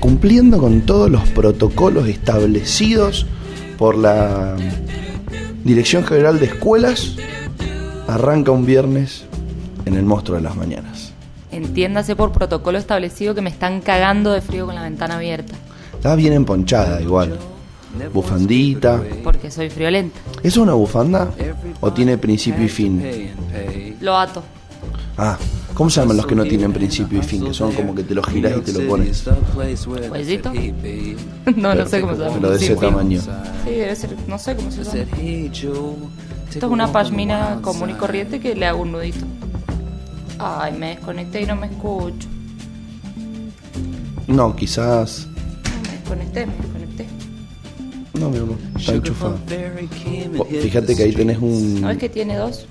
Cumpliendo con todos los protocolos establecidos por la Dirección General de Escuelas, arranca un viernes en el Monstruo de las Mañanas. Entiéndase por protocolo establecido que me están cagando de frío con la ventana abierta. Está bien emponchada igual. Bufandita. Porque soy friolenta. ¿Es una bufanda? ¿O tiene principio y fin? Lo ato. Ah, ¿cómo se llaman los que no tienen principio y fin? Que son como que te lo giras y te lo pones. ¿Cuellito? no, no sé cómo se llama. Pero de ese Sí, tamaño. Sí, debe ser, no sé cómo se llama. Esto es una pashmina común y corriente que le hago un nudito. Ay, me desconecté y no me escucho. No, quizás. No, me desconecté, me desconecté. No, mi amor, está enchufado. Oh, fíjate que ahí tenés un. ¿No es que tiene dos?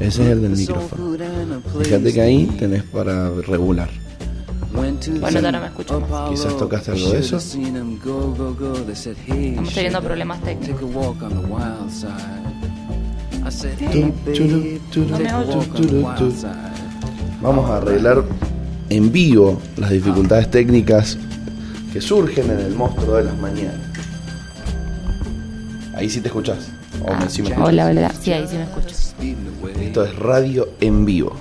Ese es el del micrófono. Fíjate que ahí tenés para regular. Bueno, no me escucho más. Quizás tocaste algo de eso. Estamos teniendo problemas técnicos. Vamos a arreglar en vivo las dificultades técnicas que surgen en el monstruo de las mañanas. Ahí sí te escuchás. O me- sí me escuchás. Hola, hola. Sí, ahí sí me escucho. Esto es radio en vivo.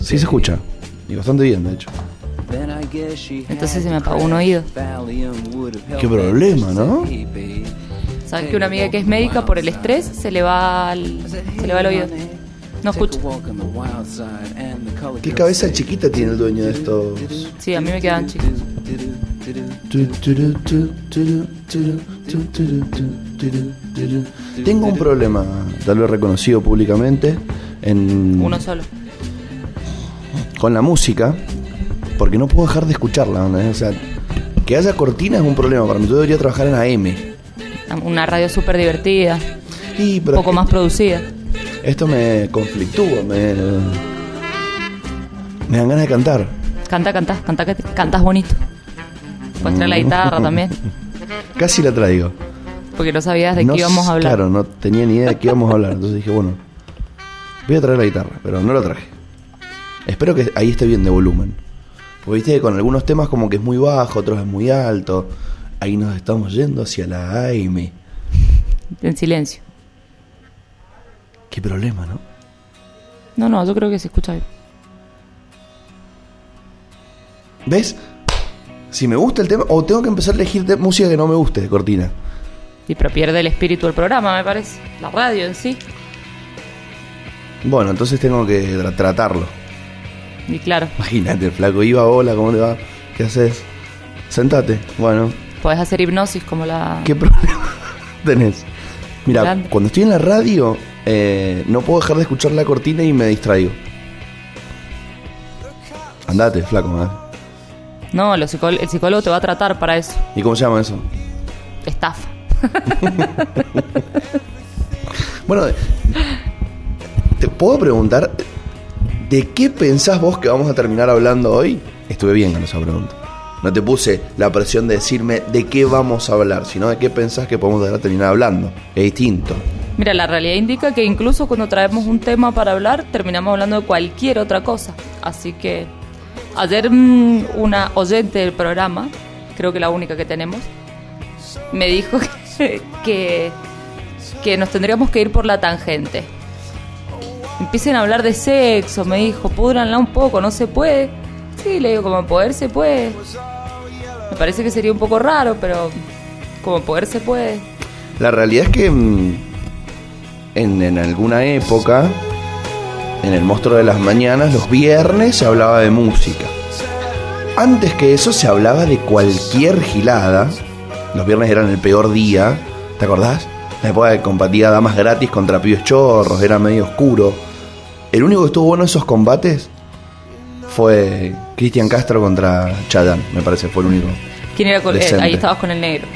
Sí se escucha. Y bastante bien, de hecho. Entonces se me apagó un oído. Qué problema, ¿no? ¿Sabes que una amiga que es médica por el estrés se le va al, se le va el oído? No escucha. ¿Qué cabeza chiquita tiene el dueño de estos? Sí, a mí me quedan chicos. Tengo un problema, ya lo he reconocido públicamente, en, Uno solo. con la música, porque no puedo dejar de escucharla. ¿no? O sea, que haya cortina es un problema para mí. Yo debería trabajar en AM. Una radio súper divertida, Y, un poco más producida. esto me conflictúa, me, me dan ganas de cantar. Canta, canta, canta, que cantas bonito. Puedes traer la guitarra también, Casi la traigo. porque no sabías de No qué íbamos a hablar. Claro, no tenía ni idea de qué íbamos a hablar. Entonces dije, bueno, voy a traer la guitarra, pero no la traje. Espero que ahí esté bien de volumen. Porque viste que con algunos temas como que es muy bajo, otros es muy alto. Ahí nos estamos yendo hacia la AM. En silencio. Qué problema, ¿no? No, no, yo creo que se escucha bien. ¿Ves? Si me gusta el tema, o tengo que empezar a elegir música que no me guste de cortina. Y pero pierde el espíritu del programa, me parece. La radio en sí. Bueno, entonces tengo que tra- tratarlo. Y claro, Imagínate, el flaco iba, hola, ¿cómo te va? ¿Qué haces? Sentate. Bueno, podés hacer hipnosis como la... ¿Qué problema tenés? Mira, Grande. cuando estoy en la radio, eh, no puedo dejar de escuchar la cortina y me distraigo. Andate, flaco, ¿eh? No, los psicó- el psicólogo te va a tratar para eso. ¿Y cómo se llama eso? Estafa. Bueno, te puedo preguntar, ¿de qué pensás vos que vamos a terminar hablando hoy? Estuve bien con esa pregunta. No te puse la presión de decirme de qué vamos a hablar, sino de qué pensás que podemos terminar hablando. Es distinto. Mira, la realidad indica que incluso cuando traemos un tema para hablar, terminamos hablando de cualquier otra cosa. Así que ayer mm, una oyente del programa, creo que la única que tenemos, me dijo que, que, nos tendríamos que ir por la tangente. Empiecen a hablar de sexo, me dijo, púdranla un poco, no se puede. Sí, le digo, como poder se puede. Me parece que sería un poco raro, pero como poder se puede. La realidad es que mm, en, en alguna época, en el Monstruo de las Mañanas, los viernes se hablaba de música. Antes que eso se hablaba de cualquier gilada. Los viernes eran el peor día, ¿te acordás? La época que combatía damas gratis contra pibes chorros, era medio oscuro. El único que estuvo bueno en esos combates fue Cristian Castro contra Chayanne, me parece, fue el único. ¿Quién era con, eh, Decente. ahí estabas con el negro.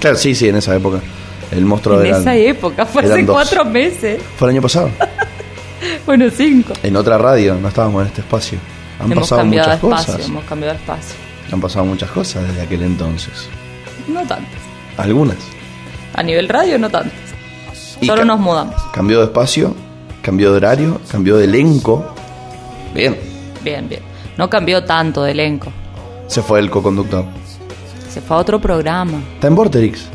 Claro, sí, sí, en esa época. El monstruo En eran- esa época, fue hace cuatro meses. Fue el año pasado. Bueno, cinco. En otra radio, no estábamos en este espacio. Han hemos pasado cambiado de muchas espacio, cosas. hemos cambiado de espacio. Han pasado muchas cosas desde aquel entonces. No tantas. Algunas. A nivel radio, no tantas. Y Solo nos mudamos. Cambió de espacio, cambió de horario, cambió de elenco. Bien, Bien, bien. No cambió tanto de elenco. se fue el co-conductor. Se fue a otro programa. Está en Vorterix.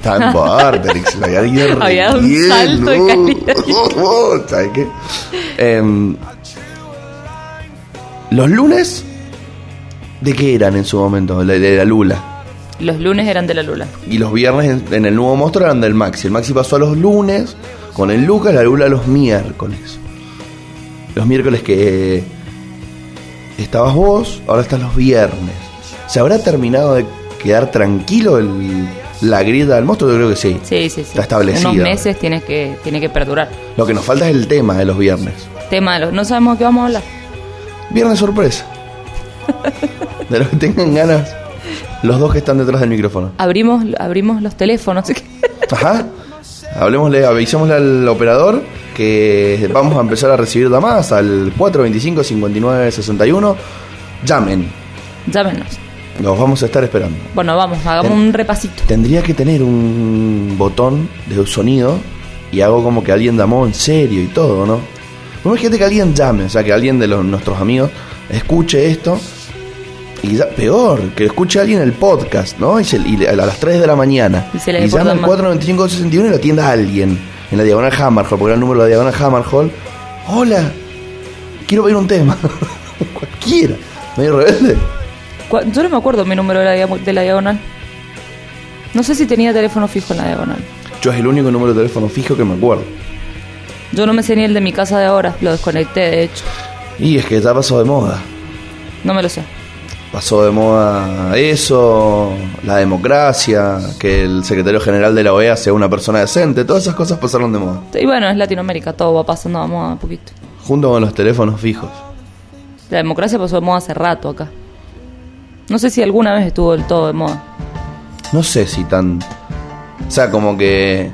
Está en Vorterix. la había ido Había un bien, salto de calidad. ¿Sabes qué? Em, los lunes, ¿de qué eran en su momento? De, de la Lula. Los lunes eran de la Lula. Y los viernes en, en el nuevo monstruo eran del Maxi. El Maxi pasó a los lunes con el Lucas, la Lula los miércoles. Los miércoles que estabas vos, ahora estás los viernes. ¿Se habrá terminado de quedar tranquilo el, la grieta del monstruo? Yo creo que sí. Sí, sí, sí. Está establecida. Unos meses tiene que, tiene que perdurar. Lo que nos falta es el tema de los viernes. Tema de los... No sabemos de qué vamos a hablar. Viernes sorpresa. De los que tengan ganas, los dos que están detrás del micrófono. Abrimos, abrimos los teléfonos. Ajá. Hablemosle, avisémosle al operador que vamos a empezar a recibir llamadas al 425-5961. Llamen. Llámenos. Los vamos a estar esperando. Bueno, vamos, hagamos Ten- un repasito. Tendría que tener un botón de sonido y hago como que alguien llamó en serio y todo, ¿no? Bueno, imagínate que alguien llame, o sea, que alguien de los, nuestros amigos escuche esto y ya, peor, que escuche a alguien el podcast, ¿no? Y, se- y a las 3 de la mañana Y se le llama deportan al más. 495-61 y lo atienda a alguien en la diagonal Hammerhall, porque era el número de la diagonal Hammerhall. Hola, quiero pedir un tema. Cualquiera. Medio rebelde. Yo no me acuerdo mi número de la, dia- de la diagonal. No sé si tenía teléfono fijo en la diagonal. Yo es el único número de teléfono fijo que me acuerdo. Yo no me sé ni el de mi casa de ahora, lo desconecté de hecho. Y es que ya pasó de moda. No me lo sé. Pasó de moda eso, la democracia, que el secretario general de la OEA sea una persona decente, todas esas cosas pasaron de moda. Y bueno, es Latinoamérica, todo va pasando de moda un poquito. Junto con los teléfonos fijos. La democracia pasó de moda hace rato acá. No sé si alguna vez estuvo del todo de moda. No sé si tan... O sea, como que...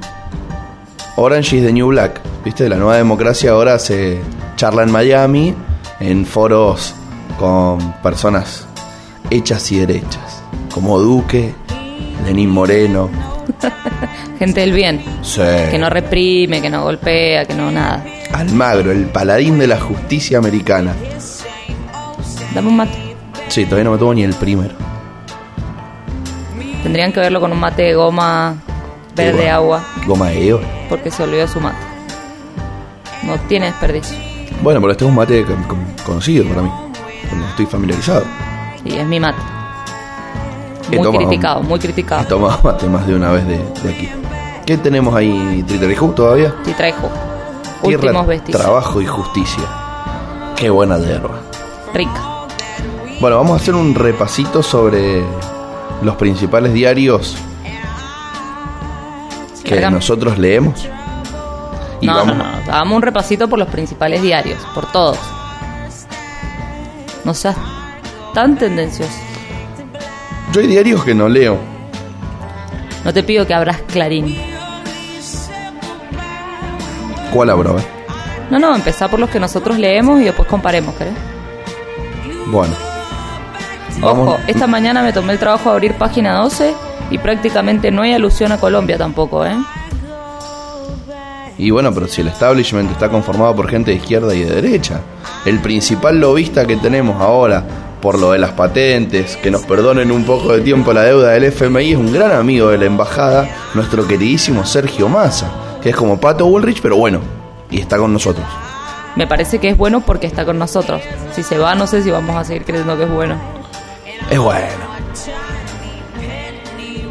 Orange is the New Black, ¿viste? La nueva democracia ahora se charla en Miami, en foros con personas hechas y derechas, como Duque, Lenín Moreno. Gente del bien, Sí. que no reprime, que no golpea, que no nada. Almagro, el paladín de la justicia americana. Dame un mate. Sí, todavía no me tomo ni el primero. Tendrían que verlo con un mate de goma verde agua, Goma de Eva. porque se olvidó su mate. No tiene desperdicio. Bueno, pero este es un mate con- con- conocido para mí. Estoy familiarizado. Y es mi mate. He Muy criticado, muy He criticado. tomado mate más de una vez de, de aquí. ¿Qué tenemos ahí, Triterijú, todavía? Tierra, últimos vestigios. trabajo y justicia. Qué buena hierba. Rica. Bueno, vamos a hacer un repasito sobre los principales diarios que nosotros leemos. Y no, vamos, no, no. Hagamos un repasito por los principales diarios, por todos. No seas tan tendencioso. Yo hay diarios que no leo. No te pido que abras Clarín. ¿Cuál abro? Ver. No, no, empezá por los que nosotros leemos y después comparemos, ¿querés? Bueno. Ojo, esta mañana me tomé el trabajo de abrir página 12 y prácticamente no hay alusión a Colombia tampoco, ¿eh? Y bueno, pero si el establishment está conformado por gente de izquierda y de derecha, el principal lobista que tenemos ahora por lo de las patentes, que nos perdonen un poco de tiempo la deuda del FMI, es un gran amigo de la embajada, nuestro queridísimo Sergio Massa, que es como Pato Bullrich, pero bueno, y está con nosotros. Me parece que es bueno porque está con nosotros. Si se va, no sé si vamos a seguir creyendo que es bueno. Es bueno.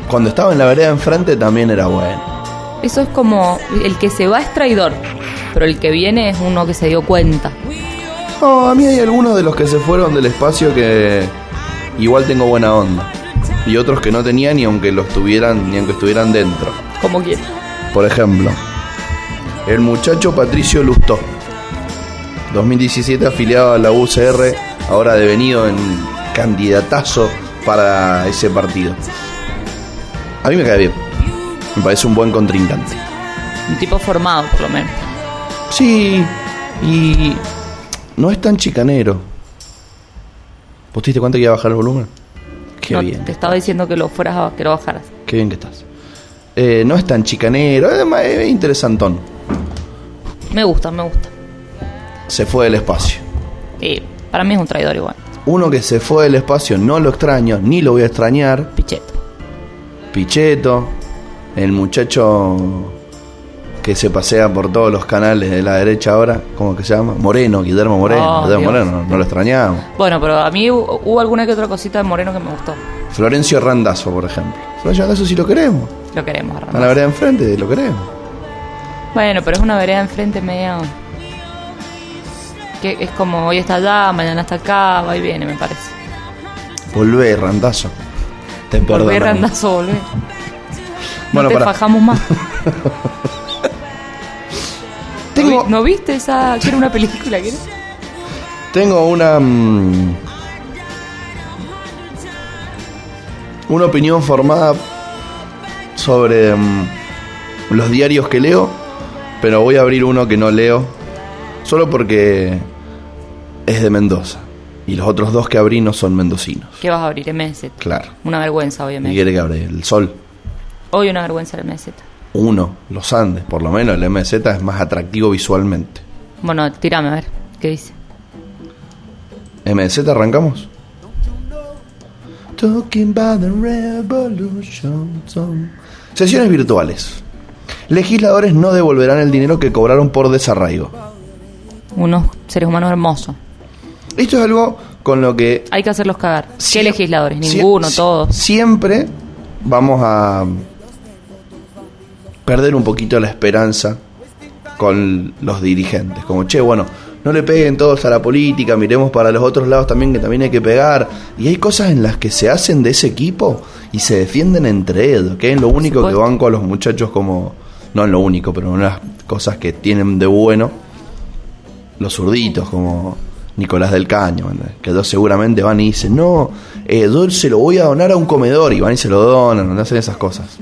Cuando estaba en la vereda enfrente también era bueno. Eso es como el que se va es traidor, pero el que viene es uno que se dio cuenta. No, a mí hay algunos de los que se fueron del espacio que igual tengo buena onda. Y otros que no tenían ni aunque los tuvieran, ni aunque estuvieran dentro. Como quiera. Por ejemplo, el muchacho Patricio Lustó, 2017 afiliado a la UCR, ahora devenido en candidatazo para ese partido. A mí me cae bien, me parece un buen contrincante. Un tipo formado, por lo menos. Sí, y no es tan chicanero. ¿Vos te diste cuenta que iba a bajar el volumen? Qué No, bien, Te estaba diciendo que lo fueras a, que lo bajaras. qué bien que estás. Eh, no es tan chicanero, además es interesantón. Me gusta, me gusta. Se fue del espacio. Y para mí es un traidor igual. Uno que se fue del espacio no lo extraño, ni lo voy a extrañar. Pichetto. Picheto, el muchacho que se pasea por todos los canales de la derecha ahora, ¿cómo que se llama? Moreno, Guillermo Moreno. Oh, Guillermo Dios. Moreno, no, lo extrañamos. Bueno, pero a mí hu- hubo alguna que otra cosita de Moreno que me gustó. Florencio Randazzo, por ejemplo. Florencio Randazzo sí lo queremos. Lo queremos, A la vereda enfrente, lo queremos. Bueno, pero es una vereda enfrente medio... Que es como hoy está allá, mañana está acá, va y viene, me parece. Volvé, Randazzo. Te Volver perdono. randazo. Bueno, no te para. fajamos más. Tengo, ¿No viste esa? que era una película? era? tengo una. mm, una opinión formada sobre mm, los diarios que leo, pero voy a abrir uno que no leo, solo porque es de Mendoza. Y los otros dos que abrí no son mendocinos. ¿Qué vas a abrir? MZ. Claro. Una vergüenza, ¿Qué obviamente. quiere que abre? El Sol. Hoy una vergüenza el MZ. Uno, los Andes. Por lo menos el MZ es más atractivo visualmente. Bueno, tirame a ver. ¿Qué dice? MZ, arrancamos. Talking about the revolution song. Sesiones virtuales. Legisladores no devolverán el dinero que cobraron por desarraigo. Unos seres humanos hermosos. Esto es algo con lo que Hay que hacerlos cagar. ¿Qué legisladores? Ninguno, todos. Siempre vamos a perder un poquito la esperanza con los dirigentes. Como, che, bueno, no le peguen todos a la política, miremos para los otros lados también que también hay que pegar. Y hay cosas en las que se hacen de ese equipo y se defienden entre ellos, que es lo único que banco a los muchachos como, no en lo único, pero una de las cosas que tienen de bueno, los zurditos, como Nicolás del Caño, que ellos seguramente van y dicen, no, eh, yo se lo voy a donar a un comedor, y van y se lo donan, no hacen esas cosas.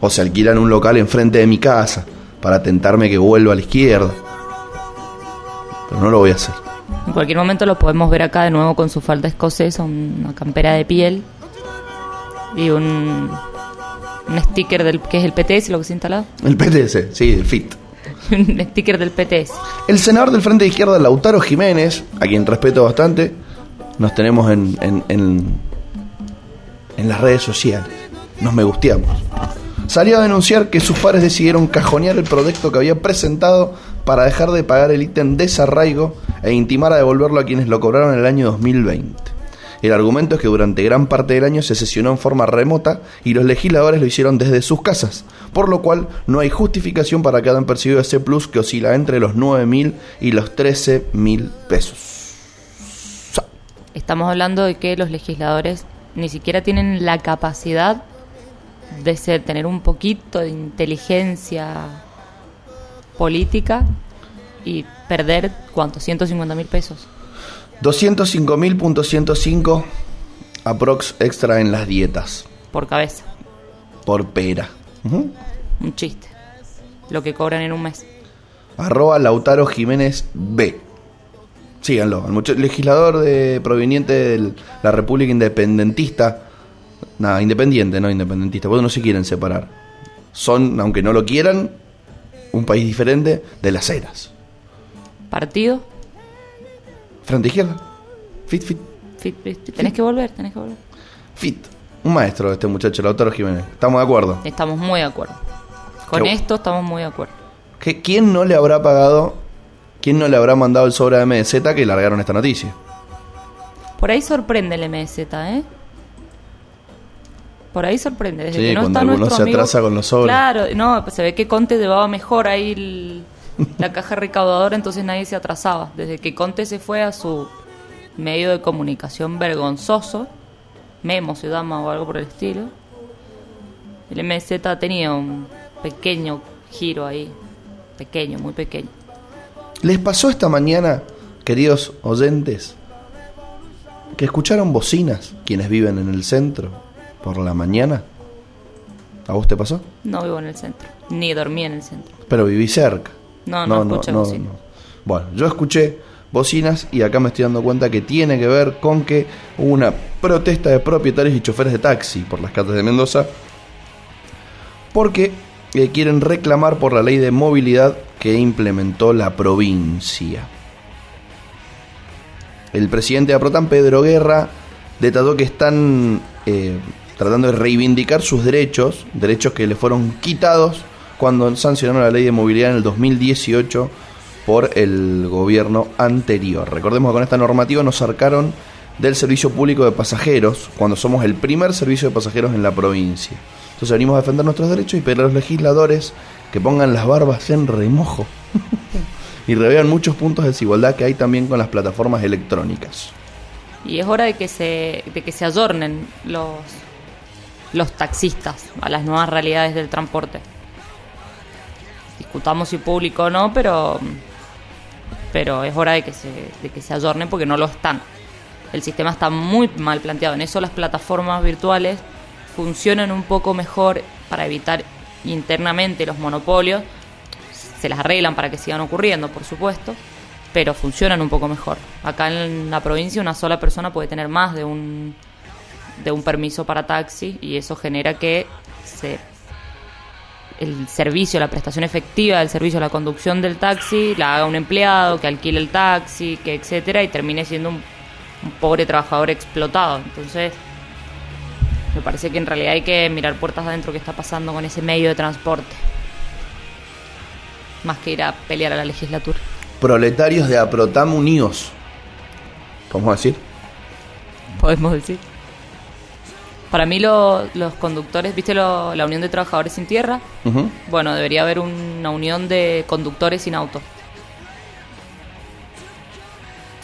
O se alquilan un local enfrente de mi casa para tentarme que vuelva a la izquierda. Pero no lo voy a hacer. En cualquier momento lo podemos ver acá de nuevo con su falda escocesa, una campera de piel y un, un sticker del que es el PTS, lo que se ha instalado. El PTS, sí, el FIT. Sticker del PTS. El senador del Frente de Izquierda, Lautaro Jiménez, a quien respeto bastante, nos tenemos en, en, en, en las redes sociales. Nos me gusteamos. Salió a denunciar que sus padres decidieron cajonear el proyecto que había presentado para dejar de pagar el ítem desarraigo e intimar a devolverlo a quienes lo cobraron en el año 2020. El argumento es que durante gran parte del año se sesionó en forma remota y los legisladores lo hicieron desde sus casas, por lo cual no hay justificación para que hayan percibido ese plus que oscila entre los 9.000 y los 13.000 pesos. Estamos hablando de que los legisladores ni siquiera tienen la capacidad de ser, tener un poquito de inteligencia política y perder, ¿cuánto? 150 mil pesos. 205.105 aprox extra en las dietas por cabeza. por pera. Un chiste. Lo que cobran en un mes. Arroba Lautaro Jiménez B. Síganlo, el legislador de, proveniente de la República Independentista. Nada, independiente, no independentista, porque no se quieren separar. Son, aunque no lo quieran, un país diferente de las eras. Partido. Frente izquierda. Fit, fit, Fit, fit, Tenés que volver, tenés que volver. fit. Un maestro este muchacho, Lautaro Jiménez. Estamos de acuerdo. Estamos muy de acuerdo. Con Qué esto estamos muy de acuerdo. ¿Qué- ¿Quién no le habrá pagado, quién no le habrá mandado el sobre a MZ que largaron esta noticia? Por ahí sorprende el MZ, ¿eh? Por ahí sorprende. Desde Sí, que no cuando está alguno nuestro se amigo- atrasa con los sobres. Claro, no, pues se ve que Conte llevaba mejor ahí el- la caja recaudadora, entonces nadie se atrasaba. Desde que Conte se fue a su medio de comunicación vergonzoso, Memo se llama o algo por el estilo, el MZ ha tenido un pequeño giro ahí. Pequeño, muy pequeño. ¿Les pasó esta mañana, queridos oyentes, que escucharon bocinas quienes viven en el centro por la mañana? ¿A vos te pasó? No vivo en el centro, ni dormí en el centro. Pero viví cerca. No, no escuché bocina. Bueno, yo escuché bocinas y acá me estoy dando cuenta que tiene que ver con que hubo una protesta de propietarios y choferes de taxi por las calles de Mendoza porque eh, quieren reclamar por la ley de movilidad que implementó la provincia. El presidente de Aprotan, Pedro Guerra, detalló que están eh, tratando de reivindicar sus derechos, derechos que le fueron quitados cuando sancionaron la ley de movilidad en el 2018 por el gobierno anterior. Recordemos que con esta normativa nos sacaron del servicio público de pasajeros cuando somos el primer servicio de pasajeros en la provincia. Entonces venimos a defender nuestros derechos y pedir a los legisladores que pongan las barbas en remojo y revean muchos puntos de desigualdad que hay también con las plataformas electrónicas. Y es hora de que se, de que se adornen los, los taxistas a las nuevas realidades del transporte. Discutamos si público o no, pero, pero es hora de que, se, de que se adornen porque no lo están. El sistema está muy mal planteado. En eso las plataformas virtuales funcionan un poco mejor para evitar internamente los monopolios. Se las arreglan para que sigan ocurriendo, por supuesto, pero funcionan un poco mejor. Acá en la provincia una sola persona puede tener más de un, de un permiso para taxi y eso genera que se, el servicio, la prestación efectiva del servicio, la conducción del taxi, la haga un empleado, que alquile el taxi, que etcétera, y termine siendo un, un pobre trabajador explotado. Entonces, me parece que en realidad hay que mirar puertas adentro qué está pasando con ese medio de transporte. Más que ir a pelear a la legislatura. Proletarios de Aprotam unidos. ¿Podemos decir? Podemos decir. Para mí lo- los conductores, ¿viste lo- la Unión de Trabajadores sin Tierra? Bueno, debería haber una unión de conductores sin auto.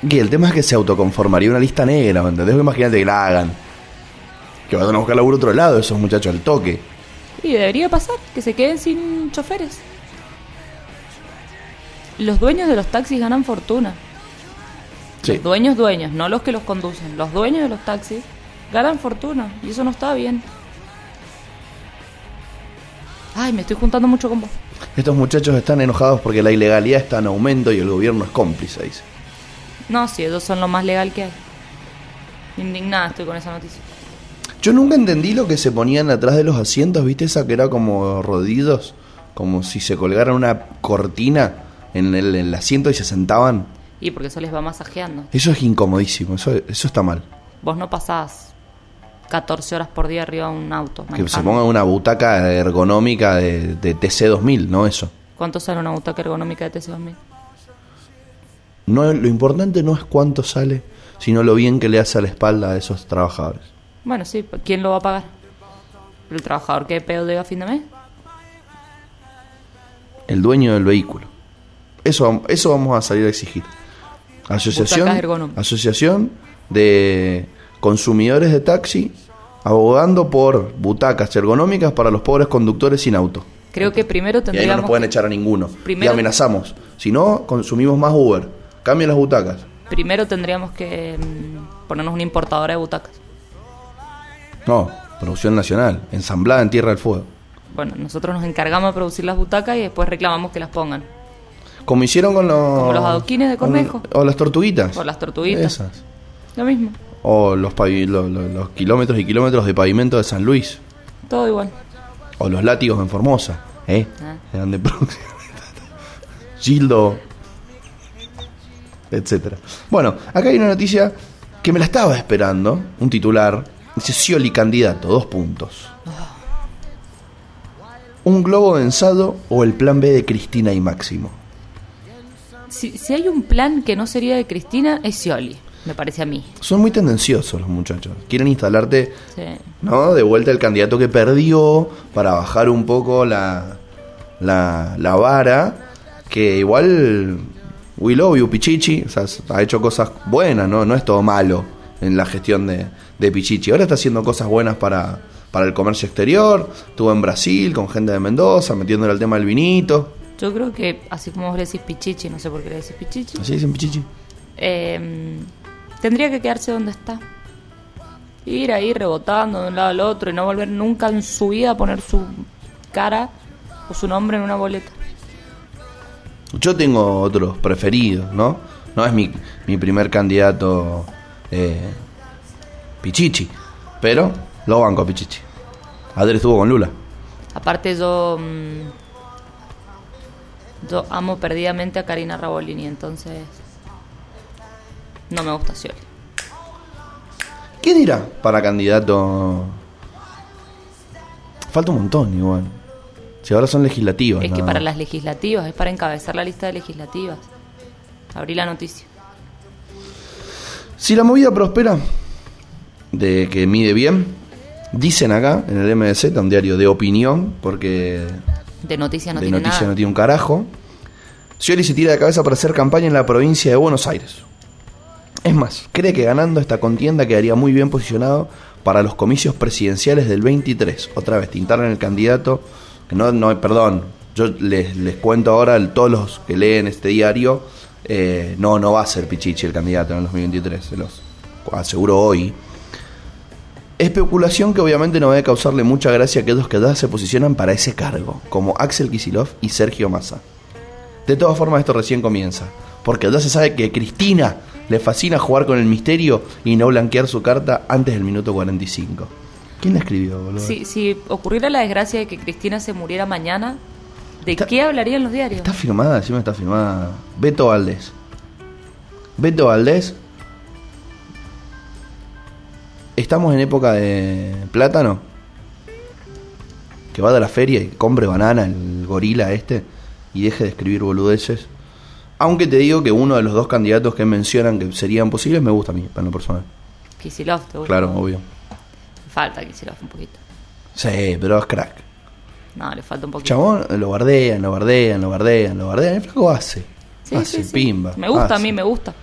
Y el tema es que se autoconformaría una lista negra, ¿me entendés? Imagínate que la hagan. Que vayan a buscar laburo otro lado esos muchachos al toque. Y debería pasar, que se queden sin choferes. Los dueños de los taxis ganan fortuna. Sí. Los dueños, dueños, no los que los conducen. Los dueños de los taxis ganan fortuna y eso no está bien. Ay, me estoy juntando mucho con vos. Estos muchachos están enojados porque la ilegalidad está en aumento y el gobierno es cómplice, dice. No, sí, ellos son lo más legal que hay. Indignada estoy con esa noticia. Yo nunca entendí lo que se ponían atrás de los asientos, ¿viste? Esa que era como rodillos, como si se colgaran una cortina en el, en el asiento y se sentaban. Y porque eso les va masajeando. Eso es incomodísimo, eso, eso está mal. Vos no pasás 14 horas por día arriba de un auto. Que se ponga una butaca ergonómica de, de TC2000, no eso. ¿Cuánto sale una butaca ergonómica de TC2000? No, lo importante no es cuánto sale, sino lo bien que le hace a la espalda a esos trabajadores. Bueno, sí, ¿quién lo va a pagar? ¿El trabajador que pedo llega a fin de mes? El dueño del vehículo. Eso, eso vamos a salir a exigir. Asociación, asociación de consumidores de taxi abogando por butacas ergonómicas para los pobres conductores sin auto. Creo que primero Y ahí no tendríamos... nos pueden echar a ninguno. Primero- Y amenazamos. Si no, consumimos más Uber. Cambien las butacas. Primero tendríamos que mm, ponernos una importadora de butacas. No, producción nacional, ensamblada en Tierra del Fuego. Bueno, nosotros nos encargamos de producir las butacas y después reclamamos que las pongan. Como hicieron con los... Como los adoquines de con- Cornejo. O las tortuguitas. O las tortuguitas. Esas. Lo mismo, O los, los kilómetros y kilómetros de pavimento de San Luis. todo igual. O los látigos en Formosa. ¿Eh? Ah. Eran de. Gildo. Etcétera. Bueno, acá hay una noticia que me la estaba esperando. Un titular. Dice Scioli candidato, dos puntos. ¿Un globo densado o el plan B de Cristina y Máximo? Si, si hay un plan que no sería de Cristina, es Scioli, me parece a mí. Son muy tendenciosos los muchachos. Quieren instalarte Sí. ¿no? De vuelta el candidato que perdió para bajar un poco la, la, la vara, que igual we love you, Pichichi, o sea, ha hecho cosas buenas, ¿no? No es todo malo en la gestión de, de Pichichi. Ahora está haciendo cosas buenas para, para el comercio exterior, estuvo en Brasil con gente de Mendoza, metiéndole el tema del vinito. Yo creo que, así como vos le decís Pichichi, no sé por qué le decís Pichichi, Así dicen Pichichi. eh, tendría que quedarse donde está. Ir ahí rebotando de un lado al otro y no volver nunca en su vida a poner su cara o su nombre en una boleta. Yo tengo otros preferidos, ¿no? No es mi, mi primer candidato eh, Pichichi, pero lo banco a Pichichi. Ayer estuvo con Lula. Aparte yo... mm, yo amo perdidamente a Karina Rabolini, entonces... No me gusta Scioli. ¿Qué dirá para candidato? Falta un montón igual. Si ahora son legislativas. Es que para las legislativas, es para encabezar la lista de legislativas. Abrí la noticia. Si la movida prospera, de que mide bien, dicen acá en el MDZ, un diario de opinión, porque De noticia no de tiene noticia nada. no tiene un carajo. Scioli se tira de cabeza para hacer campaña en la provincia de Buenos Aires. Es más, cree que ganando esta contienda quedaría muy bien posicionado para los comicios presidenciales del 23. Otra vez, tintar en el candidato. No, no, perdón, yo les, les cuento ahora a todos los que leen este diario. eh, no, no va a ser Pichichi el candidato en el 2023, se los aseguro hoy. Especulación que obviamente no debe causarle mucha gracia a aquellos que ya se posicionan para ese cargo, como Axel Kisilov y Sergio Massa. De todas formas, esto recién comienza, porque ya se sabe que Cristina le fascina jugar con el misterio y no blanquear su carta antes del minuto 45. ¿Quién la escribió, boludo? Si, si ocurriera la desgracia de que Cristina se muriera mañana, ¿de Está- qué hablarían los diarios? Está firmada, encima está firmada. Beto Valdés. Beto Valdés. Estamos en época de plátano. Que va de la feria y compre banana, el gorila este, y deje de escribir boludeces. Aunque te digo que uno de los dos candidatos que mencionan que serían posibles me gusta a mí, en lo personal. Kisilov, ¿te gusta? Claro, obvio. Falta Kisilov un poquito. Sí, pero es crack. No, le falta un poquito. Chabón, lo bardean, lo bardean, lo bardean, lo bardean. El flaco hace. Sí, hace, sí, sí. pimba. Me gusta, a mí me gusta.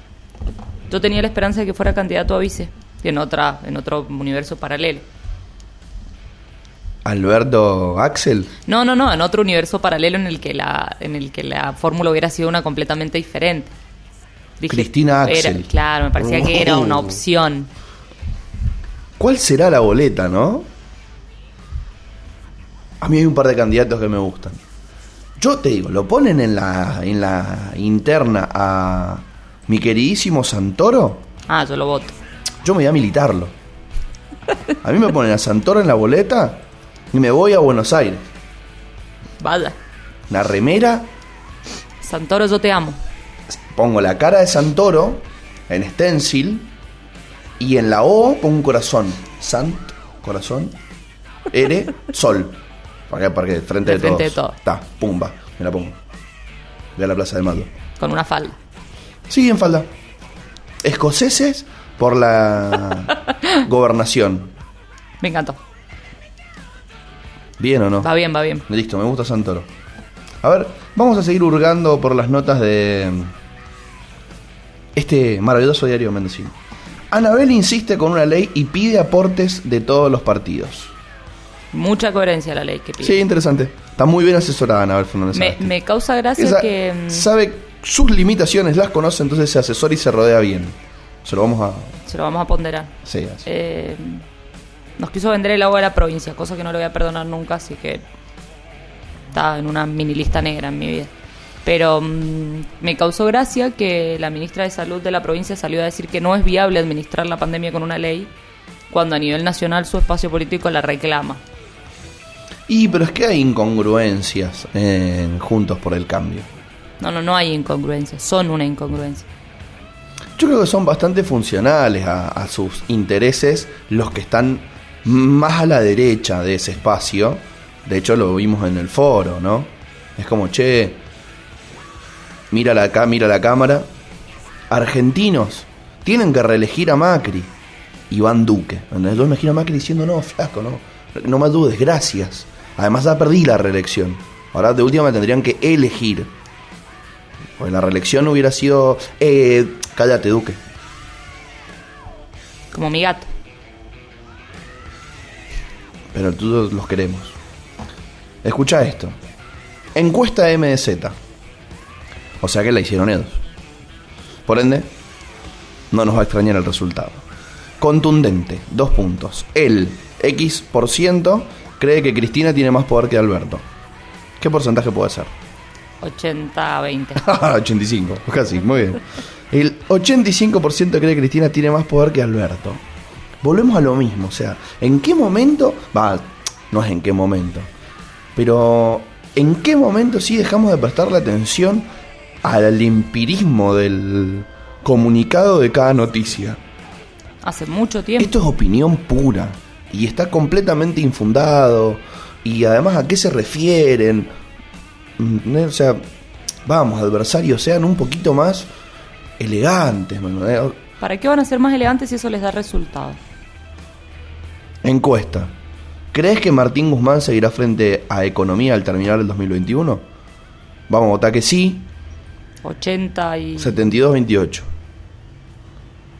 Yo tenía la esperanza de que fuera candidato a vice, en otra, en otro universo paralelo. Alberto Axel. No, no, no, en otro universo paralelo en el que la, en el que la fórmula hubiera sido una completamente diferente. Dije, Cristina era- Axel. claro, me parecía que era una Oh. opción. ¿Cuál será la boleta, no? A mí hay un par de candidatos que me gustan. Yo te digo, lo ponen en la, en la interna a mi queridísimo Santoro, Ah, yo lo voto. yo me voy a militarlo. A mí me ponen a Santoro en la boleta y me voy a Buenos Aires. Vaya. Una remera, Santoro, yo te amo. pongo la cara de Santoro en stencil y en la O pongo un corazón. Sant, corazón, R, sol. Para que, frente De de, frente de todos. Está, pumba, me la pongo. Voy a la Plaza de Mayo. Con una falda. Sí, en falda. Escoceses por la gobernación. Me encantó. ¿Bien o no? Va bien, va bien. Listo, me gusta Santoro. A ver, vamos a seguir hurgando por las notas de este maravilloso diario mendocino. Anabel insiste con una ley y pide aportes de todos los partidos. Mucha coherencia la ley que pide. Sí, interesante. Está muy bien asesorada Anabel Fernández. me, me causa gracia Esa- que... mm, sabe sus limitaciones, las conoce, entonces se asesora y se rodea bien. Se lo vamos a... Se lo vamos a ponderar. Sí, así. Eh, nos quiso vender el agua de la provincia, cosa que no le voy a perdonar nunca, así que está en una mini lista negra en mi vida. Pero mm, me causó gracia que la ministra de Salud de la provincia salió a decir que no es viable administrar la pandemia con una ley, cuando a nivel nacional su espacio político la reclama. Y pero es que hay incongruencias en Juntos por el Cambio. No, no, no hay incongruencias, son una incongruencia. Yo creo que son bastante funcionales a, a sus intereses los que están más a la derecha de ese espacio. De hecho, lo vimos en el foro, ¿no? Es como, che, mira la, mira la cámara. Argentinos tienen que reelegir a Macri. Iván Duque. ¿entendés? Yo imagino a Macri diciendo, no, flaco, no, no me dudes, gracias. Además ya perdí la reelección. Ahora de última me tendrían que elegir. Pues la reelección hubiera sido... Eh, cállate, Duque. Como mi gato. Pero todos los queremos. Escucha esto. Encuesta MDZ. O sea que la hicieron ellos. Por ende, no nos va a extrañar el resultado. Contundente, dos puntos. El X por ciento cree que Cristina tiene más poder que Alberto. ¿Qué porcentaje puede ser? 80-20. 85, casi, muy bien. El 85% cree que Cristina tiene más poder que Alberto. Volvemos a lo mismo, o sea, ¿en qué momento? Va, no es en qué momento. Pero, ¿en qué momento sí dejamos de prestarle atención al empirismo del comunicado de cada noticia? Hace mucho tiempo. Esto es opinión pura y está completamente infundado. Y además, ¿a qué se refieren? Mm, O sea, vamos, adversarios, sean un poquito más elegantes. eh. ¿Para qué van a ser más elegantes si eso les da resultado? Encuesta. ¿Crees que Martín Guzmán seguirá frente a Economía al terminar el 2021? Vamos a votar que sí. 80 y... 72-28.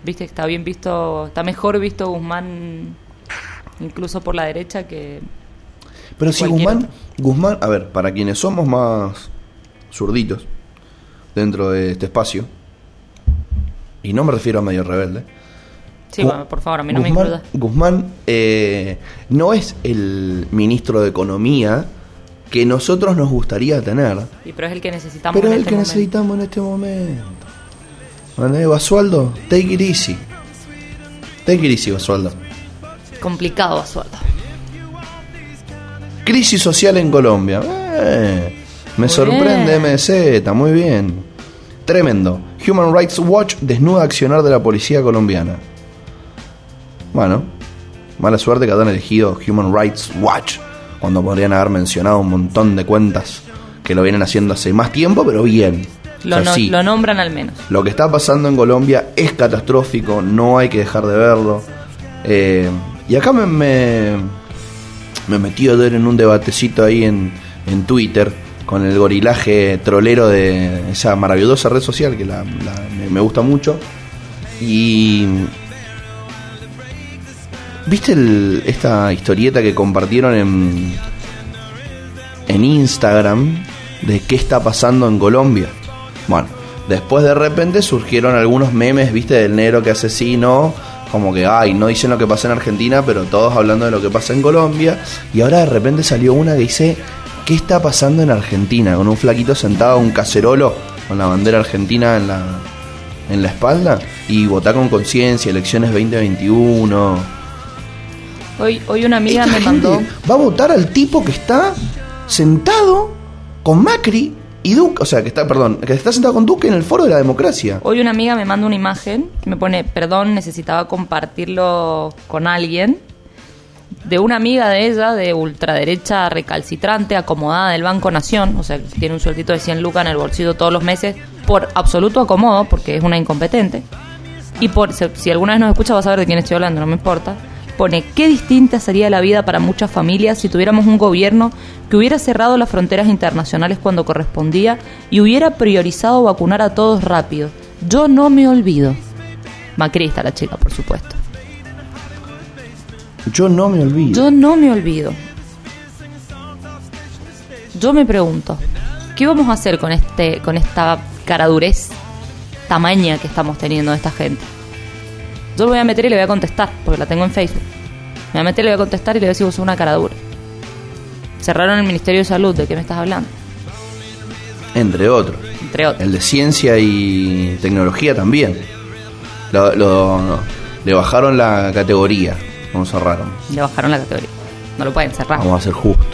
Viste que está bien visto, está mejor visto Guzmán incluso por la derecha que... Pero si Guzmán, otro. Guzmán, a ver, para quienes somos más zurditos dentro de este espacio, y no me refiero a medio rebelde, Sí, bueno, por favor, a mí no me incluya. Guzmán eh, no es el ministro de Economía que nosotros nos gustaría tener, Y pero es el que necesitamos pero en es el este que momento. necesitamos en este momento. ¿Vale? Basualdo, take it easy. Take it easy, Basualdo. Complicado, Basualdo. Crisis social en Colombia. Eh, me Muy sorprende bien. MZ, muy bien. Tremendo. Human Rights Watch desnuda accionar de la policía colombiana. Bueno, mala suerte que hayan elegido Human Rights Watch cuando podrían haber mencionado un montón de cuentas que lo vienen haciendo hace más tiempo, pero bien. Lo, O sea, no- sí, lo nombran al menos. lo que está pasando en Colombia es catastrófico, no hay que dejar de verlo. Eh, y acá me, me, me metí a en un debatecito ahí en, en Twitter con el gorilaje trolero de esa maravillosa red social que la, me gusta mucho. Y. ¿Viste el- esta historieta que compartieron en, en Instagram de qué está pasando en Colombia? Bueno, después de repente surgieron algunos memes, viste, del negro que asesino, como que, ay, no dicen lo que pasa en Argentina, pero todos hablando de lo que pasa en Colombia. Y ahora de repente salió una que dice, ¿qué está pasando en Argentina? Con un flaquito sentado, un cacerolo, con la bandera argentina en la, en la espalda, y votar con conciencia, elecciones 2021. Hoy, hoy una amiga Esta me mandó... Va a votar al tipo que está sentado con Macri y Duque, o sea, que está, perdón, que está sentado con Duque en el foro de la democracia. Hoy una amiga me manda una imagen, me pone, perdón, necesitaba compartirlo con alguien, de una amiga de ella, de ultraderecha recalcitrante, acomodada del Banco Nación, o sea, que tiene un sueldito de 100 lucas en el bolsillo todos los meses, por absoluto acomodo, porque es una incompetente. Y por si, si alguna vez nos escucha, va a saber de quién estoy hablando, no me importa. Pone, qué distinta sería la vida para muchas familias si tuviéramos un gobierno que hubiera cerrado las fronteras internacionales cuando correspondía y hubiera priorizado vacunar a todos rápido. Yo no me olvido. Macrista la chica, por supuesto. Yo no me olvido. Yo no me olvido. Yo me pregunto, ¿qué vamos a hacer con este, con esta caradurez tamaña que estamos teniendo de esta gente? Yo me voy a meter y le voy a contestar, porque la tengo en Facebook. Me voy a meter y le voy a contestar y le voy a decir, vos sos una caradura. Cerraron el Ministerio de Salud, ¿de qué me estás hablando? Entre otros. Entre otros. El de ciencia y tecnología también. Lo, lo- le bajaron la categoría. No cerraron. Le bajaron la categoría. No lo pueden cerrar. Vamos a ser justos.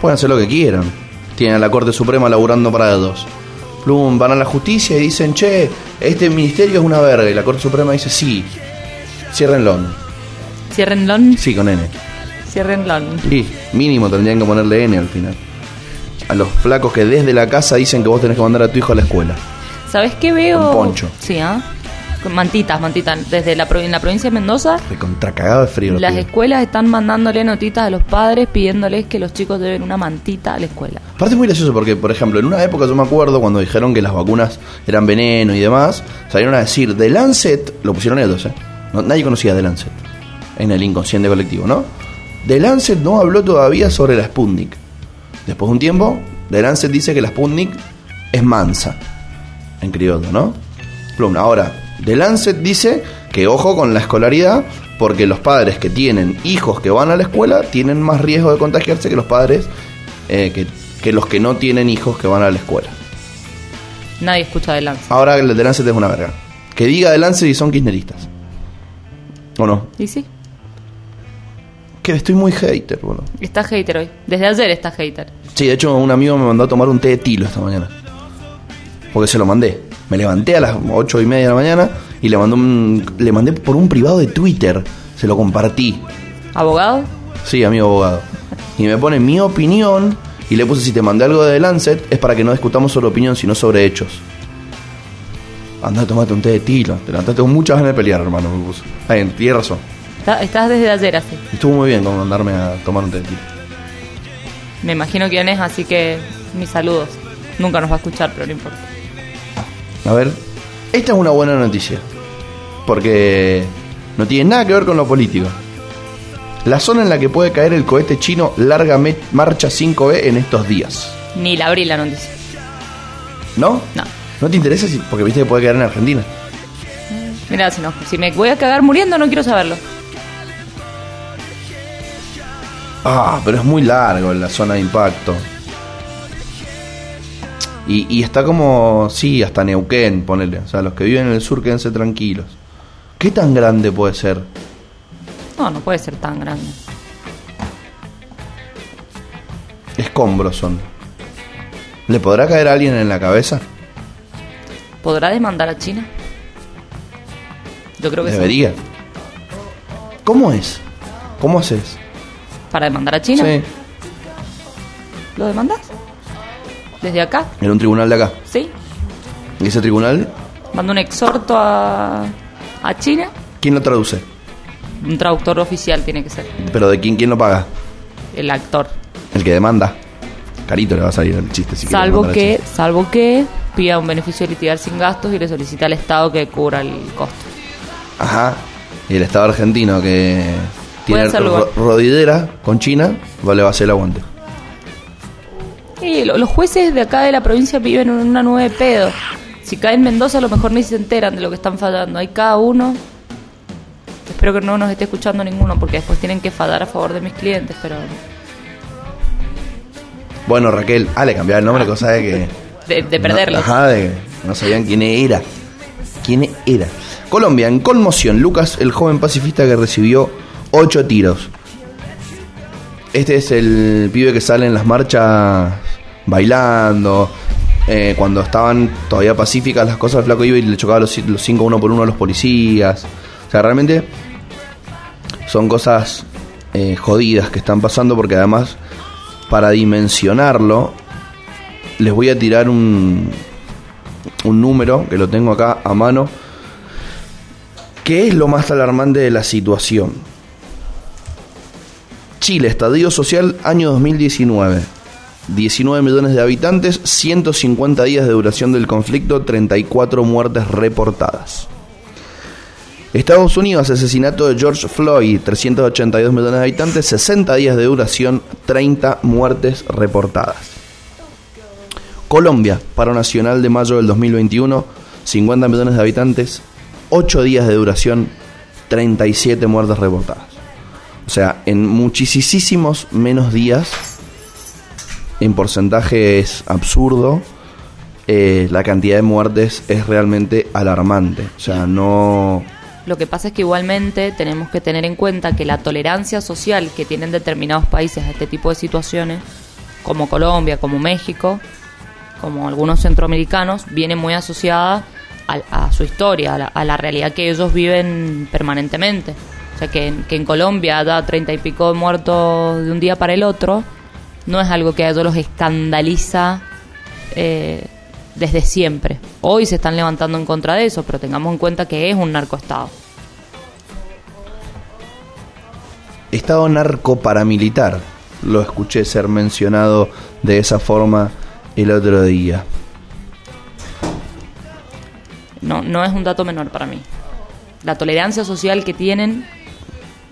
Pueden hacer lo que quieran. Tienen a la Corte Suprema laburando para dos. Plum, van a la justicia y dicen, che, este ministerio es una verga. Y la Corte Suprema dice, sí. Ciérrenlo. Ciérrenlo. Sí, con N. Ciérrenlo. Sí, mínimo tendrían que ponerle N al final. A los flacos que desde la casa dicen que vos tenés que mandar a tu hijo a la escuela. ¿Sabes qué veo? Con poncho. Sí, ¿ah? Con mantitas, mantitas. Desde la, en la provincia de Mendoza, Recontra cagado de frío. las escuelas están mandándole notitas a los padres pidiéndoles que los chicos deben una mantita a la escuela. Aparte es muy gracioso porque, por ejemplo, en una época yo me acuerdo cuando dijeron que las vacunas eran veneno y demás, salieron a decir, The Lancet, lo pusieron ellos, ¿eh? No- nadie conocía The Lancet en el inconsciente colectivo, ¿no? The Lancet no habló todavía sobre la Sputnik. Después de un tiempo, The Lancet dice que la Sputnik es mansa, en criollo, ¿no? Plum, ahora, The Lancet dice que ojo con la escolaridad porque los padres que tienen hijos que van a la escuela tienen más riesgo de contagiarse que los padres eh, que, que los que no tienen hijos que van a la escuela. Nadie escucha de Lance. Ahora el de Lancet es una verga. Que diga de Lancet y son kirchneristas. ¿O no? ¿Y sí? que estoy muy hater, boludo. Está hater hoy. Desde ayer está hater. Sí, de hecho un amigo me mandó a tomar un té de tilo esta mañana. Porque se lo mandé. Me levanté a las ocho y media de la mañana y le, mandó un- le mandé por un privado de Twitter. Se lo compartí. ¿Abogado? Sí, amigo abogado. Y me pone mi opinión y le puse si te mandé algo de Lancet es para que no discutamos sobre opinión, sino sobre hechos. Anda, tomate un té de tilo. Te levantaste con muchas ganas de pelear, hermano. Me puso. Ay, tienes razón. Está- estás desde ayer así. Estuvo muy bien con mandarme a tomar un té de tilo. Me imagino quién es, así que mis saludos. Nunca nos va a escuchar, pero no importa. A ver, esta es una buena noticia. Porque no tiene nada que ver con lo político. La zona en la que puede caer el cohete chino larga marcha 5B en estos días. Ni la abrí la noticia. ¿No? No. ¿No te interesa? si- Porque viste que puede caer en Argentina. Mira, si, no, si me voy a cagar muriendo, no quiero saberlo. Ah, pero es muy largo la zona de impacto. Y, y está como, sí, hasta Neuquén, ponele. O sea, los que viven en el sur quédense tranquilos. ¿Qué tan grande puede ser? No, no puede ser tan grande. Escombros son. ¿Le podrá caer a alguien en la cabeza? ¿Podrá demandar a China? Yo creo que sí. Debería. ¿Cómo es? ¿Cómo haces? ¿Para demandar a China? Sí. ¿Lo demandas? ¿Desde acá? En un tribunal de acá. ¿Sí? ¿Y ese tribunal? Mando un exhorto a, a China. ¿Quién lo traduce? Un traductor oficial tiene que ser. ¿Pero de quién, quién lo paga? El actor. El que demanda. Carito le va a salir el chiste. Si salvo que, salvo que pida un beneficio de litigar sin gastos y le solicita al Estado que cubra el costo. Ajá. Y el Estado argentino que tiene rodidera con China, va- le va a hacer el aguante. Y los jueces de acá de la provincia viven en una nube de pedo. Si cae en Mendoza, a lo mejor ni se enteran de lo que están fallando. Hay cada uno. Espero que no nos esté escuchando ninguno, porque después tienen que fallar a favor de mis clientes, pero. Bueno, Raquel, ah, le cambiaba el nombre, cosa de que. De, de perderlos. No, ajá, de no sabían quién era. ¿Quién era? Colombia, en conmoción, Lucas, el joven pacifista que recibió ocho tiros. Este es el pibe que sale en las marchas bailando. eh, cuando estaban todavía pacíficas las cosas, el flaco iba y le chocaba los, los cinco uno por uno a los policías. O sea, realmente son cosas eh, jodidas que están pasando porque además, para dimensionarlo, les voy a tirar un, un número que lo tengo acá a mano. ¿Qué es lo más alarmante de la situación? Chile, estadio social, año 2019. 19 millones de habitantes, 150 días de duración del conflicto, 34 muertes reportadas. Estados Unidos, asesinato de George Floyd, 382 millones de habitantes, 60 días de duración, 30 muertes reportadas. Colombia, paro nacional de mayo del 2021, 50 millones de habitantes, 8 días de duración, 37 muertes reportadas. O sea, en muchísimos menos días, en porcentaje es absurdo, eh, la cantidad de muertes es realmente alarmante. O sea, no... Lo que pasa es que igualmente tenemos que tener en cuenta que la tolerancia social que tienen determinados países a este tipo de situaciones, como Colombia, como México, como algunos centroamericanos, viene muy asociada a, a su historia, a la, a la realidad que ellos viven permanentemente. O sea, que, que en Colombia haya treinta y pico de muertos de un día para el otro, no es algo que a ellos los escandaliza eh, desde siempre. Hoy se están levantando en contra de eso, pero tengamos en cuenta que es un narcoestado. Estado narcoparamilitar. Lo escuché ser mencionado de esa forma el otro día. No, no es un dato menor para mí. La tolerancia social que tienen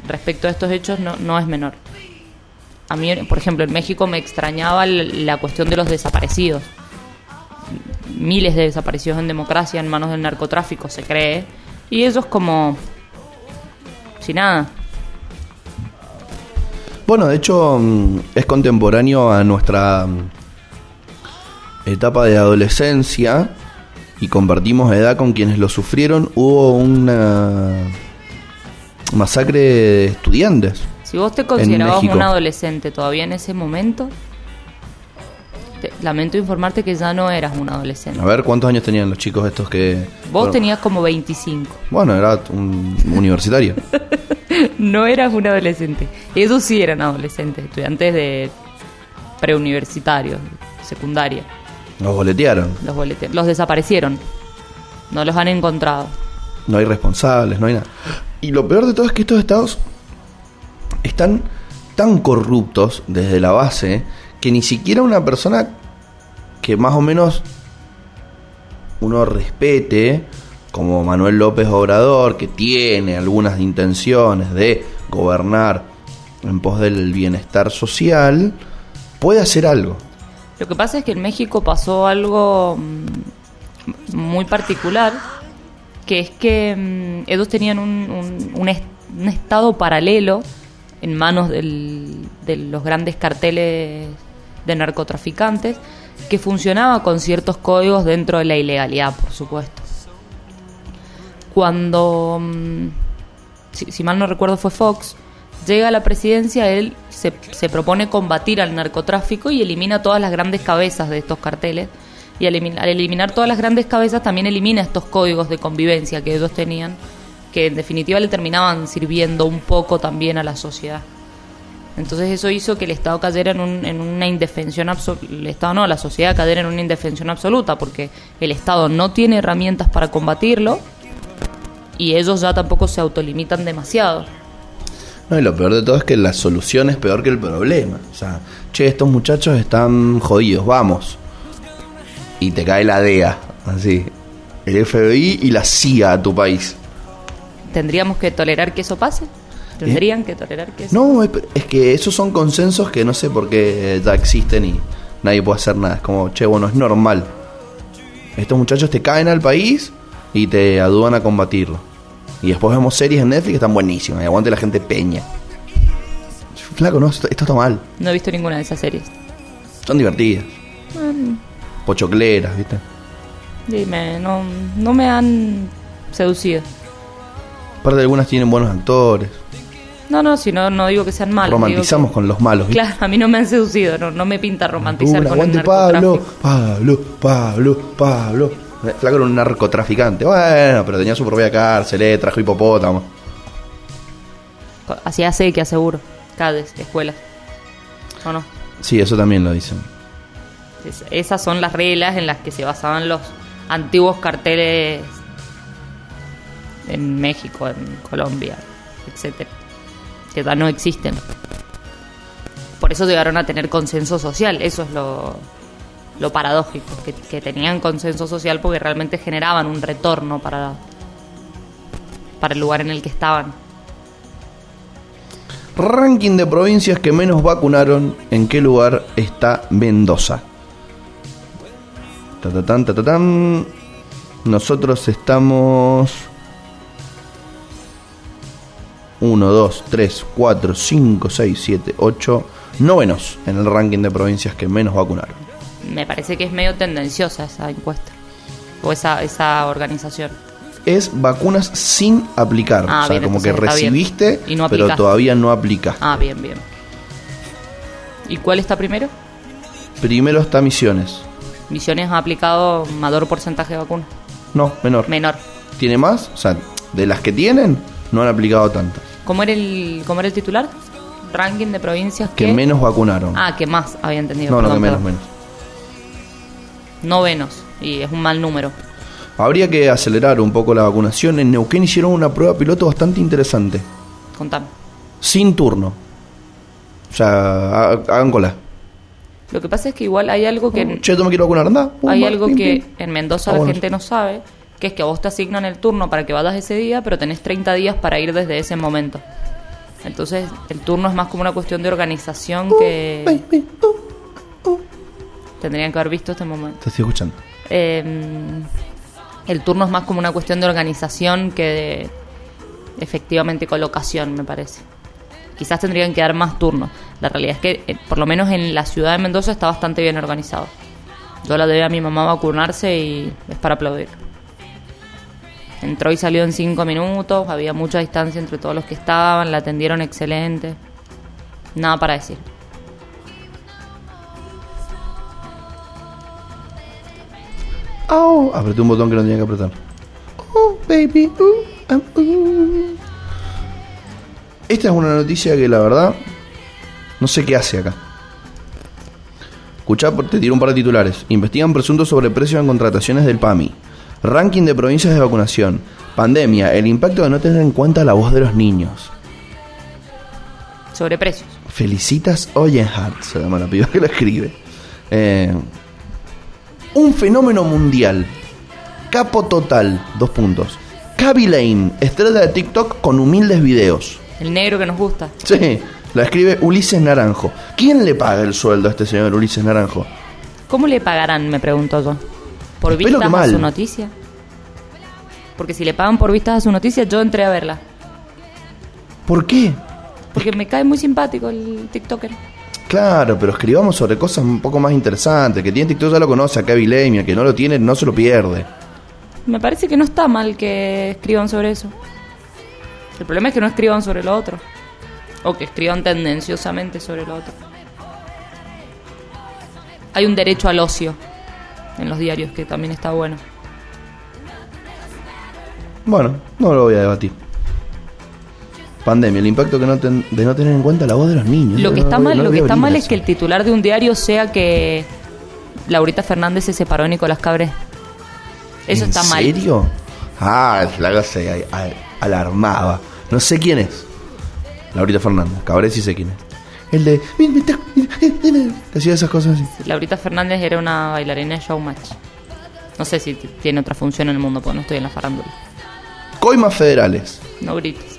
respecto a estos hechos no, no es menor. A mí, por ejemplo, en México me extrañaba la cuestión de los desaparecidos. Miles de desaparecidos en democracia en manos del narcotráfico, se cree. Y ellos como... sin nada. Bueno, de hecho mm, es contemporáneo a nuestra mm, etapa de adolescencia y compartimos edad con quienes lo sufrieron. Hubo una masacre de estudiantes Si vos te considerabas un adolescente todavía en ese momento, te- lamento informarte que ya no eras un adolescente. A ver, ¿cuántos años tenían los chicos estos que... Vos bueno, tenías como 25. Bueno, era un universitario. No eras un adolescente. Ellos sí eran adolescentes, estudiantes de preuniversitarios, secundaria. Los boletearon. Los, bolete- los desaparecieron. No los han encontrado. No hay responsables, no hay nada. Y lo peor de todo es que estos estados están tan corruptos desde la base que ni siquiera una persona que más o menos uno respete, como Manuel López Obrador, que tiene algunas intenciones de gobernar en pos del bienestar social, puede hacer algo. Lo que pasa es que en México pasó algo mm, muy particular, que es que mm, ellos tenían un, un- un est- un estado paralelo en manos del- de los grandes carteles de narcotraficantes que funcionaba con ciertos códigos dentro de la ilegalidad, por supuesto. Cuando, mm, si, mal no recuerdo, fue Fox, llega a la presidencia, él se, se propone combatir al narcotráfico y elimina todas las grandes cabezas de estos carteles. Y al eliminar todas las grandes cabezas también elimina estos códigos de convivencia que ellos tenían, que en definitiva le terminaban sirviendo un poco también a la sociedad. Entonces eso hizo que el Estado cayera en, un- en una indefensión absoluta, el Estado no, la sociedad cayera en una indefensión absoluta, porque el Estado no tiene herramientas para combatirlo y ellos ya tampoco se autolimitan demasiado. No, y lo peor de todo es que la solución es peor que el problema. O sea, che, estos muchachos están jodidos, vamos. Y te cae la DEA, así. El FBI y la CIA a tu país. ¿Tendríamos que tolerar que eso pase? ¿Tendrían que tolerar que eso No, es, que esos son consensos que no sé por qué ya existen y nadie puede hacer nada. Es como, che, bueno, es normal. Estos muchachos te caen al país y te ayudan a combatirlo. Y después vemos series en Netflix que están buenísimas. Y aguante la gente peña. Flaco, no, esto, esto está mal. No he visto ninguna de esas series. Son divertidas. Mm, Pochocleras, ¿viste? Dime, no, no me han seducido. Aparte algunas tienen buenos actores. No, no, si no, no digo que sean malos. Romantizamos que- con los malos, ¿viste? Claro, a mí no me han seducido, no, no me pinta romantizar Uh, con el aguante Pablo. Pablo, Pablo, Pablo. Eh, Flaco era un narcotraficante. Bueno, pero tenía su propia cárcel, eh, trajo hipopótamo. Hacía que aseguro. Calles, escuelas. ¿O no? Sí, eso también lo dicen. Es- esas son las reglas en las que se basaban los antiguos carteles en México, en Colombia, etcétera, que ya no existen. Por eso llegaron a tener consenso social, eso es lo, lo paradójico, que, que tenían consenso social porque realmente generaban un retorno para, para el lugar en el que estaban. Ranking de provincias que menos vacunaron. ¿En qué lugar está Mendoza? Nosotros estamos. 1, 2, 3, 4, 5, 6, 7, 8, novenos en el ranking de provincias que menos vacunaron. Me parece que es medio tendenciosa esa encuesta, o esa, esa organización. Es vacunas sin aplicar. Ah, o sea, bien, como que recibiste, Y no pero todavía no aplicaste. Ah, bien, bien. ¿Y cuál está primero? Primero está Misiones. Misiones ha aplicado mayor porcentaje de vacunas. No, menor. Menor. ¿Tiene más? O sea, de las que tienen, no han aplicado tantas. ¿Cómo era el, cómo era el titular? Ranking de provincias que... Que menos vacunaron. Ah, que más, había entendido. no, no, que menos, menos. Novenos, y es un mal número. Habría que acelerar un poco la vacunación. En Neuquén hicieron una prueba piloto bastante interesante. Contame. Sin turno. O sea, ha- hagan cola. Lo que pasa es que igual hay algo que... Che, tú me quiero vacunar, anda. Pum, hay va, algo pim, que pim. en Mendoza Ah, la bueno. gente no sabe, que es que a vos te asignan el turno para que vayas ese día, pero tenés 30 días para ir desde ese momento. Entonces, el turno es más como una cuestión de organización que tendrían que haber visto este momento. Te estoy escuchando. Eh, el turno es más como una cuestión de organización que de efectivamente colocación, me parece. Quizás tendrían que dar más turnos. La realidad es que, eh, por lo menos en la ciudad de Mendoza, está bastante bien organizado. Yo la debí a mi mamá vacunarse y es para aplaudir. Entró y salió en cinco minutos, había mucha distancia entre todos los que estaban, la atendieron excelente. Nada para decir. Oh, apreté un botón que no tenía que apretar. Oh, baby. um, uh. Esta es una noticia que la verdad no sé qué hace acá. Escuchá, te tiro un par de titulares. Investigan presuntos sobreprecios en contrataciones del PAMI. Ranking de provincias de vacunación. Pandemia. El impacto de no tener en cuenta la voz de los niños. Sobreprecios. Felicitas Oyenhart, se llama la piba que lo escribe. Eh, un fenómeno mundial. Capo total, dos puntos. Cavi Lane, estrella de TikTok con humildes videos. El negro que nos gusta. Sí, la escribe Ulises Naranjo. ¿Quién le paga el sueldo a este señor Ulises Naranjo? ¿Cómo le pagarán, me pregunto yo? ¿Por vistas que a su noticia? Porque si le pagan por vistas a su noticia, yo entré a verla. ¿Por qué? Porque me cae muy simpático el TikToker. Claro, pero escribamos sobre cosas un poco más interesantes. Que tiene TikTok ya lo conoce a Cavi Lane y el que no lo tiene no se lo pierde. Me parece que no está mal que escriban sobre eso. El problema es que no escriban sobre lo otro. O que escriban tendenciosamente sobre lo otro. Hay un derecho al ocio en los diarios que también está bueno. Bueno, no lo voy a debatir. Pandemia, el impacto que no ten- de no tener en cuenta la voz de los niños. Lo que No, está no, mal, no lo que está mal es que el titular de un diario sea que Laurita Fernández se separó de Nicolás Cabré. Eso ¿En está mal. serio? Ah, la cosa alarmaba. No sé quién es. Laurita Fernández. Cabré sí sé quién es. El de... Que hacía esas cosas así. Laurita Fernández era una bailarina de showmatch. No sé si tiene otra función en el mundo, porque no estoy en la farándula. Coimas federales. No grites.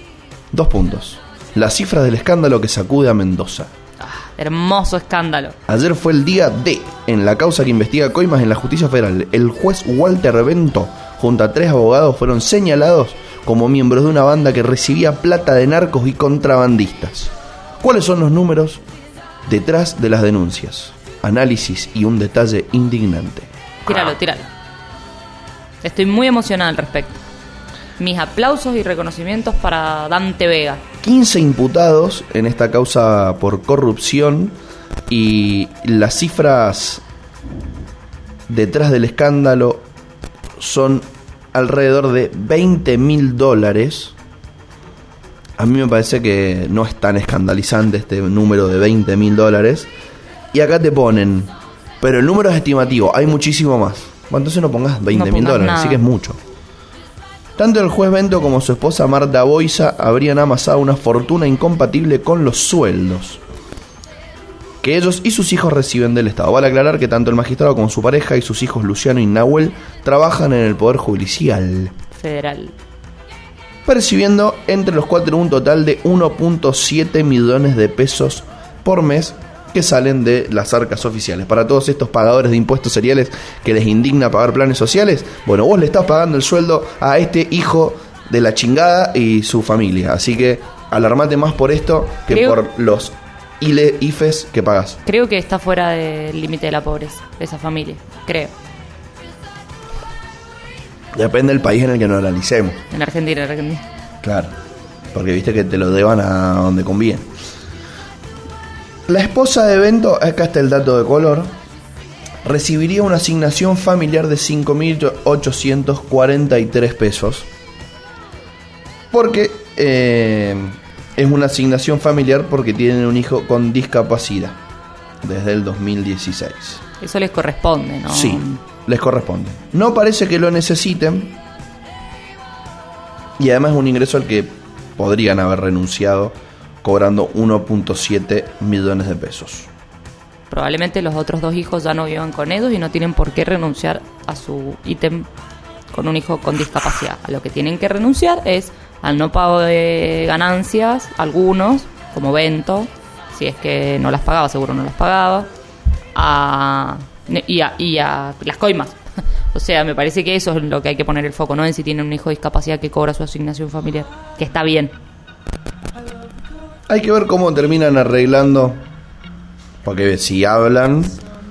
Dos puntos. Las cifras del escándalo que sacude a Mendoza. Ah, hermoso escándalo. Ayer fue el día D en la causa que investiga coimas en la justicia federal. El juez Walter Bento, junto a tres abogados, fueron señalados como miembros de una banda que recibía plata de narcos y contrabandistas. ¿Cuáles son los números detrás de las denuncias? Análisis y un detalle indignante. Tíralo, tíralo. Estoy muy emocionada al respecto. Mis aplausos y reconocimientos para Dante Vega. 15 imputados en esta causa por corrupción y las cifras detrás del escándalo son alrededor de 20 mil dólares. A mí me parece que no es tan escandalizante este número de 20 mil dólares. Y acá te ponen, pero el número es estimativo, hay muchísimo más. Bueno, entonces no pongas 20 mil dólares, nada. así que es mucho. Tanto el juez Bento como su esposa Marta Boiza habrían amasado una fortuna incompatible con los sueldos que ellos y sus hijos reciben del Estado. Vale aclarar que tanto el magistrado como su pareja y sus hijos Luciano y Nahuel trabajan en el Poder Judicial, Federal. Percibiendo entre los cuatro un total de 1.7 millones de pesos por mes que salen de las arcas oficiales. Para todos estos pagadores de impuestos seriales que les indigna pagar planes sociales, bueno, vos le estás pagando el sueldo a este hijo de la chingada y su familia. Así que alarmate más por esto que Creo- por los ILE, IFES que pagas. Creo que está fuera del límite de la pobreza, de esa familia. Creo. Depende del país en el que nos analicemos. En Argentina, en Argentina. Claro. Porque viste que te lo deban a donde conviene. La esposa de Bento, acá está el dato de color, recibiría una asignación familiar de 5.843 pesos. Porque eh, es una asignación familiar porque tienen un hijo con discapacidad. Desde el 2016. Eso les corresponde, ¿no? Sí, les corresponde. No parece que lo necesiten. Y además es un ingreso al que podrían haber renunciado cobrando 1.7 millones de pesos. Probablemente los otros dos hijos ya no vivan con ellos y no tienen por qué renunciar a su ítem con un hijo con discapacidad. A lo que tienen que renunciar es al no pago de ganancias, algunos, como Bento, si es que no las pagaba, seguro no las pagaba, a, y, a, las coimas. O sea, me parece que eso es lo que hay que poner el foco, no en si tienen un hijo de discapacidad que cobra su asignación familiar, que está bien. Hay que ver cómo terminan arreglando. Porque si hablan,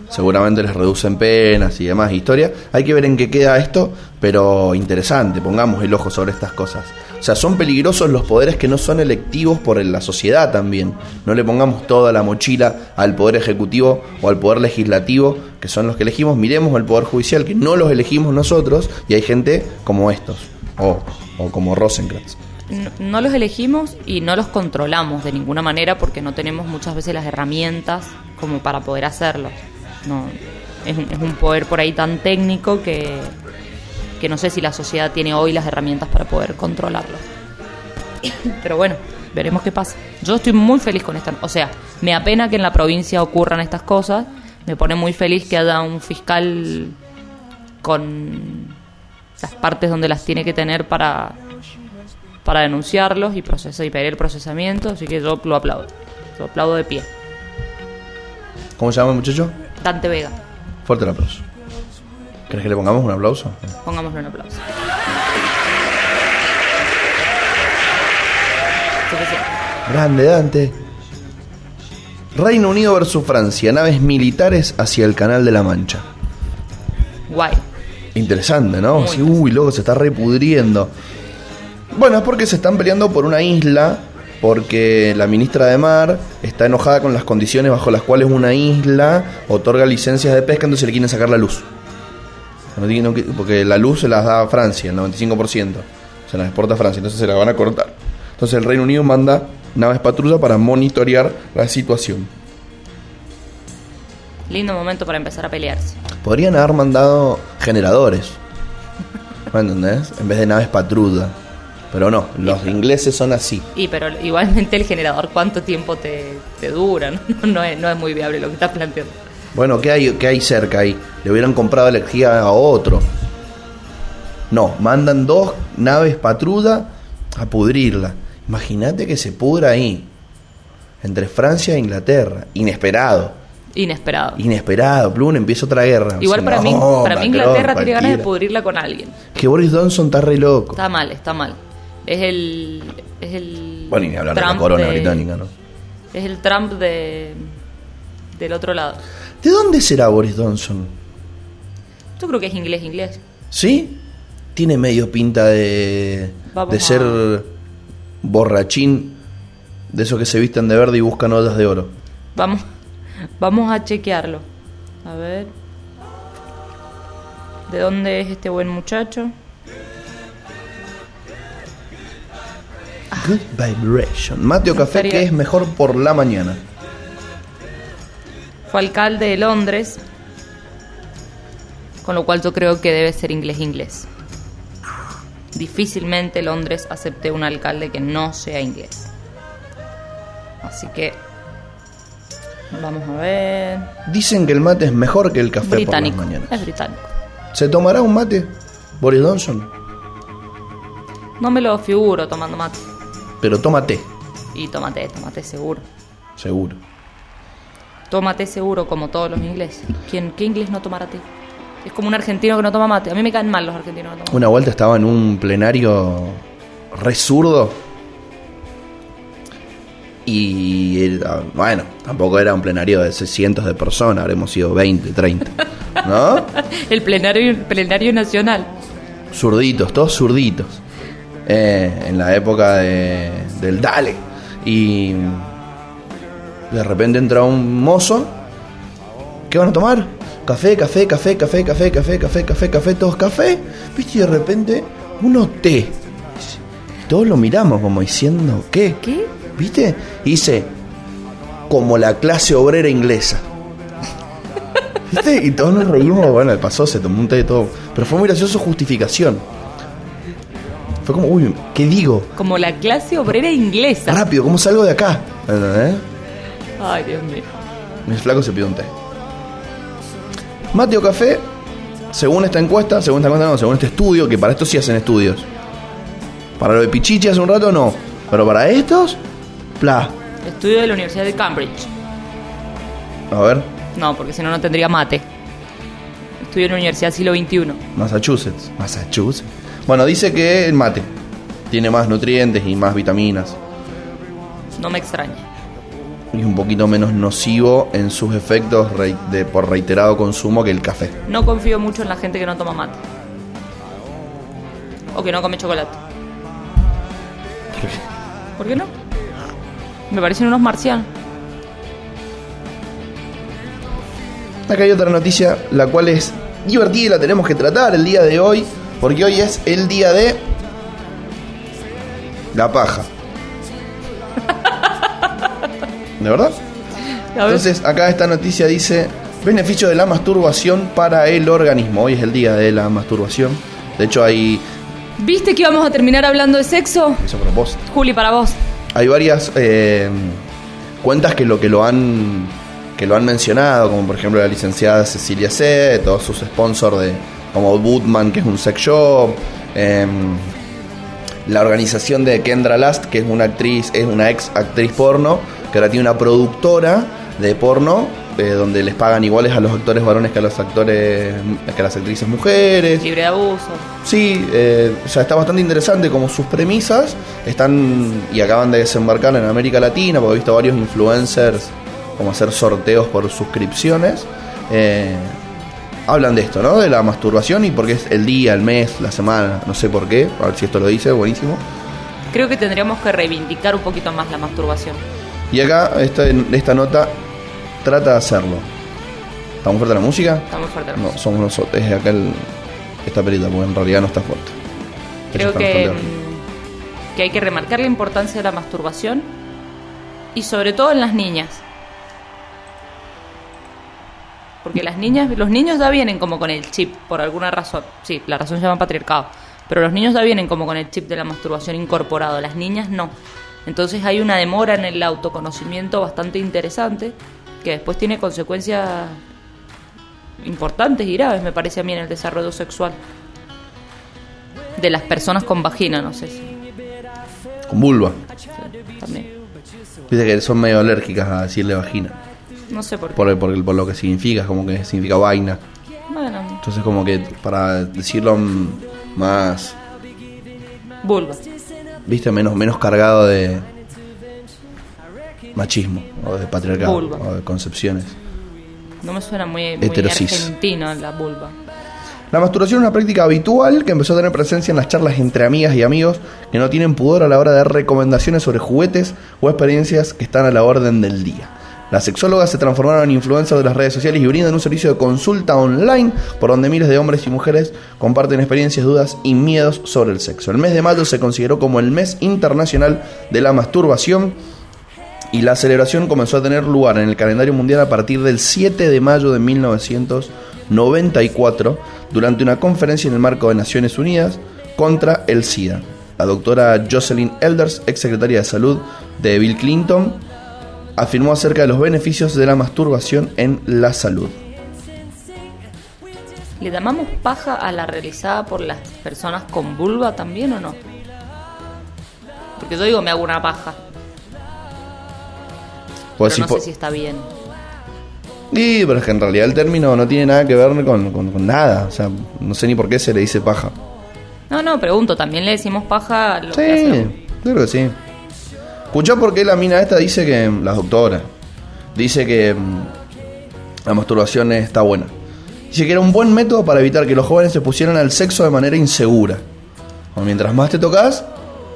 seguramente les reducen penas y demás historia. Hay que ver en qué queda esto, pero interesante, pongamos el ojo sobre estas cosas. O sea, son peligrosos los poderes que no son electivos por la sociedad también. No le pongamos toda la mochila al poder ejecutivo o al poder legislativo, que son los que elegimos. Miremos al poder judicial, que no los elegimos nosotros, y hay gente como estos, o, o como Rosenkrantz. No, los elegimos y no los controlamos de ninguna manera porque no tenemos muchas veces las herramientas como para poder hacerlo. No, es, es un poder por ahí tan técnico que, que no sé si la sociedad tiene hoy las herramientas para poder controlarlo. Pero bueno, veremos qué pasa. Yo estoy muy feliz con esta. O sea, me apena que en la provincia ocurran estas cosas. Me pone muy feliz que haya un fiscal con las partes donde las tiene que tener para, para denunciarlos y, procesar, y pedir el procesamiento. Así que yo lo aplaudo. Lo aplaudo de pie. ¿Cómo se llama el muchacho? Dante Vega. Fuerte el aplauso. ¿Crees que le pongamos un aplauso? Pongámosle un aplauso. Grande, Dante. Reino Unido versus Francia, naves militares hacia el Canal de la Mancha. Guay. Interesante, ¿no? Muy Sí, uy, loco, se está repudriendo. Bueno, es porque se están peleando por una isla, porque la ministra de Mar está enojada con las condiciones bajo las cuales una isla otorga licencias de pesca, entonces le quieren sacar la luz. Porque la luz se las da Francia, el 95%. Se las exporta a Francia, entonces se la van a cortar. Entonces el Reino Unido manda naves patrulla para monitorear la situación. Lindo momento para empezar a pelearse. Podrían haber mandado generadores. ¿Me entendés? En vez de naves patrulla. Pero no, los ingleses son así. Y pero igualmente el generador, ¿cuánto tiempo te, te dura? No, no es, no es muy viable lo que estás planteando. Bueno, ¿qué hay, ¿qué hay cerca ahí? Le hubieran comprado energía a otro. No, mandan dos naves patrulla a pudrirla. Imagínate que se pudra ahí. Entre Francia e Inglaterra. Inesperado. Inesperado. Inesperado. Plum, empieza otra guerra. Igual O sea, para mí, para mí Inglaterra tiene ganas de pudrirla con alguien. Que Boris Johnson está re loco. Está mal, está mal. Es el. Es el. Bueno, y ni hablar de la corona de- británica, ¿no? Es el Trump de. Del otro lado. ¿De dónde será Boris Johnson? Yo creo que es inglés, inglés. ¿Sí? Tiene medio pinta de, Vamos de a- ser borrachín, de esos que se visten de verde y buscan ollas de oro. Vamos, vamos a chequearlo. A ver. ¿De dónde es este buen muchacho? Good vibration. Mate o En café, que es mejor por la mañana? Fue alcalde de Londres. Con lo cual yo creo que debe ser inglés, inglés. Difícilmente Londres acepte un alcalde que no sea inglés. Así que. Vamos a ver. Dicen que el mate es mejor que el café Británico. por las mañanas. Es británico. ¿Se tomará un mate, Boris Johnson? No me lo figuro tomando mate. Pero tómate, Y tómate, tómate seguro. seguro. Tómate seguro, como todos los ingleses. ¿Quién, ¿Qué inglés no tomará té? Es como un argentino que no toma mate. A mí me caen mal los argentinos que no toman Una vuelta estaba en un plenario re zurdo. Y era- bueno, tampoco era un plenario de cientos de personas, habremos sido 20, 30. ¿No? El plenario, plenario nacional. Zurditos, todos zurditos. Eh, en la época de- del Dale. Y de repente entra un mozo. ¿Qué van a tomar? Café, café, café, café, café, café, café, café, café, todos café. ¿Viste? Y de repente, uno té. Todos lo miramos como diciendo, ¿qué? ¿Qué? ¿Viste? Y dice, como la clase obrera inglesa. ¿Viste? Y todos nos reímos, bueno, pasó, se tomó un té y todo. Pero fue muy gracioso justificación. Fue como, uy, ¿qué digo? Como la clase obrera inglesa. Rápido, ¿cómo salgo de acá? ¿Entendés? Ay, Dios mío. Mi flaco se pide un té. Mate o café, según esta encuesta, según esta encuesta no, según este estudio, que para esto sí hacen estudios. Para lo de Pichichi hace un rato no. Pero para estos, pla. Estudio de la Universidad de Cambridge. A ver, No, porque si no, no tendría mate. Estudio en la Universidad Siglo XXI. Massachusetts. Massachusetts. Bueno, dice que el mate tiene más nutrientes y más vitaminas. No me extraña. y un poquito menos nocivo en sus efectos rei- de, por reiterado consumo que el café. No confío mucho en la gente que no toma mate. O que no come chocolate. ¿Por qué no? Me parecen unos marcianos. Acá hay otra noticia, la cual es divertida y la tenemos que tratar el día de hoy, porque hoy es el día de la paja. ¿De verdad? Entonces, acá esta noticia dice: Beneficio de la masturbación para el organismo. Hoy es el día de la masturbación. De hecho, hay. ¿Viste que íbamos a terminar hablando de sexo? Eso a propósito. Juli, para vos. Hay varias eh, cuentas que lo que lo han que lo han mencionado, como por ejemplo la licenciada Cecilia C, todos sus sponsors de como Bootman, que es un sex shop, em, la organización de Kendra Last, que es una actriz, es una ex actriz porno, que ahora tiene una productora de porno eh, donde les pagan iguales a los actores varones que a los actores que a las actrices mujeres. Libre de abuso. Sí, eh, o sea, está bastante interesante como sus premisas están y acaban de desembarcar en América Latina, porque he visto varios influencers como hacer sorteos por suscripciones. Eh, hablan de esto, ¿no? De la masturbación y porque es el día, el mes, la semana, no sé por qué, a ver si esto lo dice, buenísimo. Creo que tendríamos que reivindicar un poquito más la masturbación. Y acá esta, esta nota trata de hacerlo. ¿Está muy fuerte la música? Está muy fuerte. la No, música. somos nosotros, es acá el, esta perita, porque en realidad no está fuerte. Creo que, que hay que remarcar la importancia de la masturbación y sobre todo en las niñas. Porque las niñas, los niños ya vienen como con el chip, por alguna razón. Sí, la razón se llama patriarcado. Pero los niños ya vienen como con el chip de la masturbación incorporado, las niñas no. Entonces hay una demora en el autoconocimiento bastante interesante que después tiene consecuencias importantes y graves, me parece a mí, en el desarrollo sexual de las personas con vagina, no sé si Con vulva. también. Dice que son medio alérgicas a decirle vagina. No sé por qué. Por, por, por lo que significa, como que significa vaina. Bueno, Entonces como que para decirlo más, vulva. viste, menos, menos cargado de machismo o de patriarcado Vulva. o de concepciones. No me suena muy, muy argentino la vulva. La masturbación es una práctica habitual que empezó a tener presencia en las charlas entre amigas y amigos que no tienen pudor a la hora de dar recomendaciones sobre juguetes o experiencias que están a la orden del día. Las sexólogas se transformaron en influencers de las redes sociales y brindan un servicio de consulta online por donde miles de hombres y mujeres comparten experiencias, dudas y miedos sobre el sexo. El mes de mayo se consideró como el mes internacional de la masturbación y la celebración comenzó a tener lugar en el calendario mundial a partir del 7 de mayo de 1994 durante una conferencia en el marco de Naciones Unidas contra el SIDA. La doctora Jocelyn Elders, ex secretaria de salud de Bill Clinton, afirmó acerca de los beneficios de la masturbación en la salud. ¿Le llamamos paja a la realizada por las personas con vulva también o no? Porque yo digo me hago una paja, Pues pero no sé si está bien. Sí, pero es que en realidad el término no tiene nada que ver con, con- con nada. O sea, no sé ni por qué se le dice paja. No, no, pregunto, ¿también le decimos paja a lo Sí, que hace la- creo que sí. Escuchá por qué la mina esta dice que, la doctora, dice que mm, la masturbación está buena. Dice que era un buen método para evitar que los jóvenes se pusieran al sexo de manera insegura. O mientras más te tocas,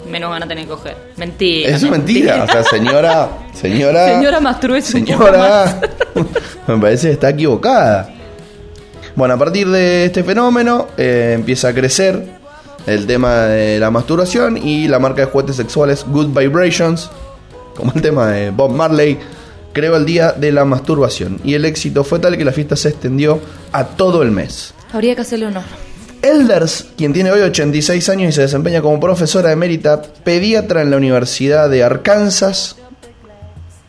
Menos van a tener que coger. Mentira. eso es mentira. O sea, señora, señora, Señora, un poco señora, me parece que está equivocada. Bueno, a partir de este fenómeno eh, empieza a crecer el tema de la masturbación y la marca de juguetes sexuales Good Vibrations, como el tema de Bob Marley, creó el día de la masturbación. Y el éxito fue tal que la fiesta se extendió a todo el mes. Habría que hacerle honor. Elders, quien tiene hoy 86 años y se desempeña como profesora emérita pediatra en la Universidad de Arkansas,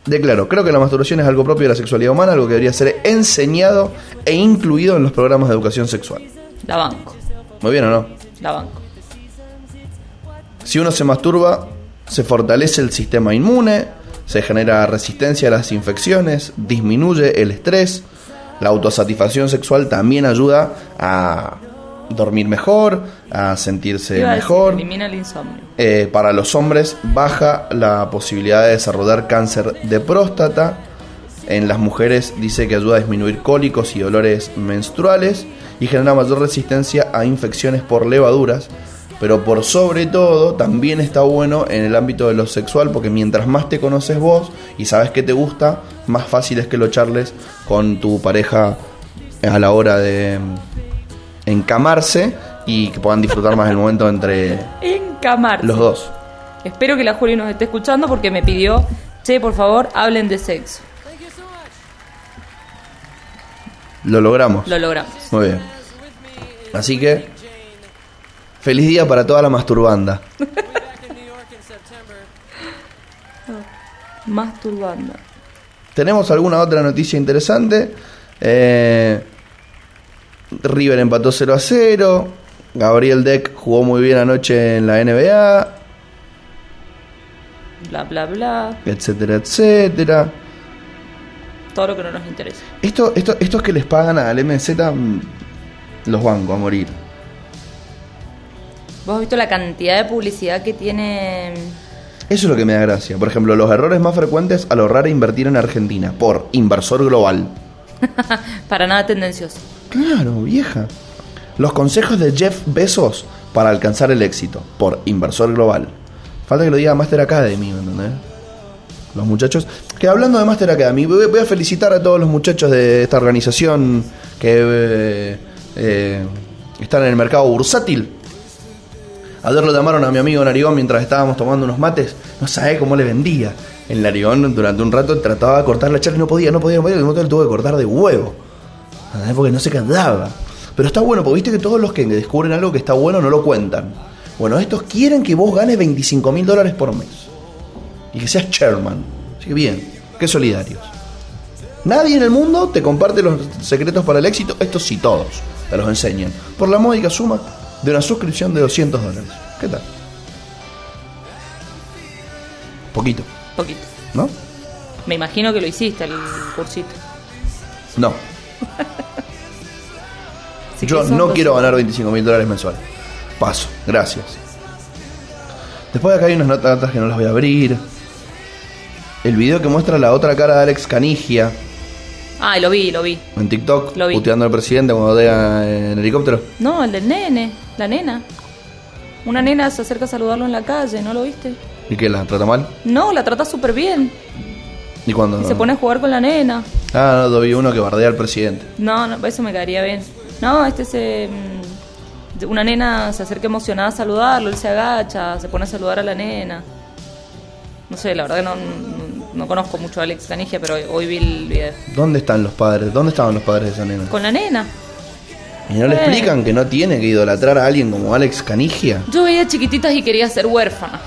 declaró, creo que la masturbación es algo propio de la sexualidad humana, algo que debería ser enseñado e incluido en los programas de educación sexual. La banco. Muy bien o no? La banco. Si uno se masturba, se fortalece el sistema inmune, se genera resistencia a las infecciones, disminuye el estrés, la autosatisfacción sexual también ayuda a dormir mejor, a sentirse Iba a decir, mejor. elimina el insomnio. Eh, para los hombres baja la posibilidad de desarrollar cáncer de próstata. En las mujeres dice que ayuda a disminuir cólicos y dolores menstruales y genera mayor resistencia a infecciones por levaduras. Pero por sobre todo también está bueno en el ámbito de lo sexual porque mientras más te conoces vos y sabes que te gusta, más fácil es que lo charles con tu pareja a la hora de mm, encamarse y que puedan disfrutar más el momento entre Encamarse. los dos. Espero que la Juli nos esté escuchando porque me pidió, che, por favor, hablen de sexo. Lo logramos. Lo logramos. Muy bien. Así que, feliz día para toda la masturbanda. Masturbando. ¿Tenemos alguna otra noticia interesante? Eh, River empató 0 a 0. Gabriel Deck jugó muy bien anoche en la NBA, Bla, bla, bla. etcétera, etcétera. Todo lo que no nos interesa. Esto, esto, estos que les pagan al MZ mm, los bancos a morir. ¿Vos has visto la cantidad de publicidad que tiene? Eso es lo que me da gracia. Por ejemplo, los errores más frecuentes al ahorrar e invertir en Argentina por inversor global. Para nada tendencioso. Claro, vieja. Los consejos de Jeff Bezos para alcanzar el éxito por inversor global. Falta que lo diga Master Academy, ¿me entendés? Los muchachos. Que hablando de Master Academy, voy a felicitar a todos los muchachos de esta organización que eh, eh, están en el mercado bursátil. Ayer lo llamaron a mi amigo Narigón mientras estábamos tomando unos mates. No sabe cómo le vendía. El Narigón durante un rato trataba de cortar la charla y no podía, no podía, no podía. Momento le tuvo que cortar de huevo. ¿Entendés? Porque no se cantaba. Pero está bueno, porque viste que todos los que descubren algo que está bueno no lo cuentan. Bueno, estos quieren que vos ganes 25 mil dólares por mes. Y que seas chairman. Así que bien, qué solidarios. Nadie en el mundo te comparte los secretos para el éxito. Estos sí, todos. Te los enseñan. Por la módica suma de una suscripción de 200 dólares. ¿Qué tal? Poquito, Poquito. ¿no? Me imagino que lo hiciste el cursito. No. Yo no dos- quiero ganar 25 mil dólares mensuales. Paso, gracias. Después de acá hay unas notas que no las voy a abrir. El video que muestra la otra cara de Alex Canigia Ah, lo vi, lo vi. en TikTok, Lo vi. puteando al presidente cuando llega en helicóptero. No, el del nene, la nena. Una nena se acerca a saludarlo en la calle, ¿no lo viste? ¿Y que la trata mal? No, la trata súper bien. ¿Y cuando Y se pone a jugar con la nena. Ah, no, vi uno que bardea al presidente. No, no, eso me caería bien. No, este se. mm, Una nena se acerca emocionada a saludarlo, él se agacha, se pone a saludar a la nena. No sé, la verdad que no, no, no conozco mucho a Alex Canigia, pero hoy, hoy vi el video. ¿Dónde están los padres? ¿Dónde estaban los padres de esa nena? Con la nena. ¿Y no le explican que no tiene que idolatrar a alguien como Alex Canigia? Yo veía chiquititas y quería ser huérfana.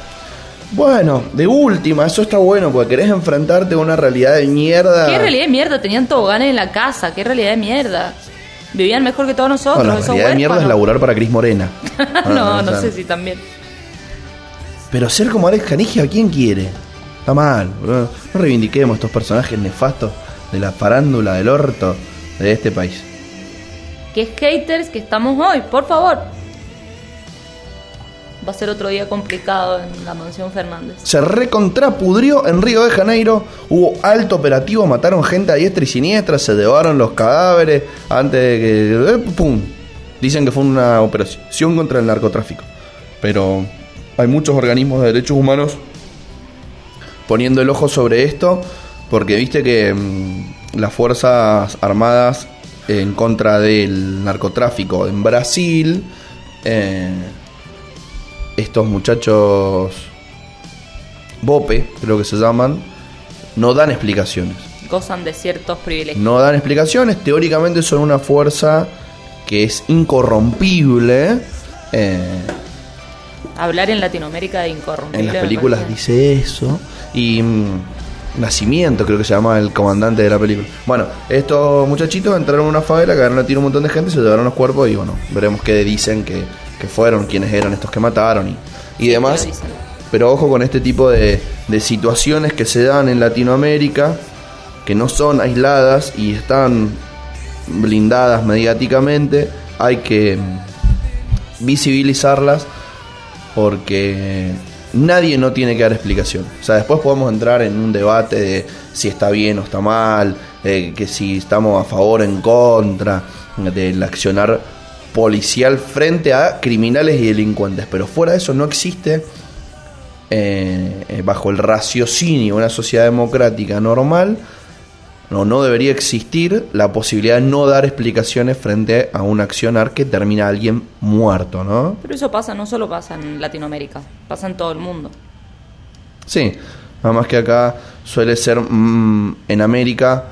Bueno, de última, eso está bueno, porque querés enfrentarte a una realidad de mierda. ¿Qué realidad de mierda? Tenían toboganes en la casa. ¿Qué realidad de mierda? Vivían mejor que todos nosotros. Bueno, la realidad de mierda es laburar para Cris Morena. no, no sé si también. Pero ser como Alex Canigia, ¿quién quiere? Está mal. boludo. No reivindiquemos estos personajes nefastos de la farándula del orto de este país. ¿Qué haters que estamos hoy? Por favor. Va a ser otro día complicado en la mansión Fernández. Se recontrapudrió en Río de Janeiro. Hubo alto operativo, mataron gente a diestra y siniestra, se llevaron los cadáveres antes de que. eh, ¡Pum! Dicen que fue una operación contra el narcotráfico. Pero hay muchos organismos de derechos humanos poniendo el ojo sobre esto, porque viste que mm, las Fuerzas Armadas en contra del narcotráfico en Brasil, eh, estos muchachos Bope, creo que se llaman, no dan explicaciones. Gozan de ciertos privilegios. No dan explicaciones, teóricamente son una fuerza que es incorrompible. eh, Hablar en Latinoamérica de incorrumpible. en las películas dice eso. Y mm, Nacimiento, creo que se llama el comandante de la película. Bueno, estos muchachitos entraron a una favela, cagaron a tiro un montón de gente, se llevaron los cuerpos y bueno, veremos qué dicen que, que fueron, quiénes eran estos que mataron y, y demás. Pero ojo con este tipo de, de situaciones que se dan en Latinoamérica, que no son aisladas y están blindadas mediáticamente. Hay que, visibilizarlas porque nadie no tiene que dar explicación. O sea, después podemos entrar en un debate de si está bien o está mal, eh, que si estamos a favor o en contra del accionar policial frente a criminales y delincuentes. Pero fuera de eso no existe, eh, eh, bajo el raciocinio una sociedad democrática normal, no, no debería existir la posibilidad de no dar explicaciones frente a un accionar que termina alguien muerto, ¿no? Pero eso pasa, no solo pasa en Latinoamérica, pasa en todo el mundo. Sí, nada más que acá suele ser mm, en América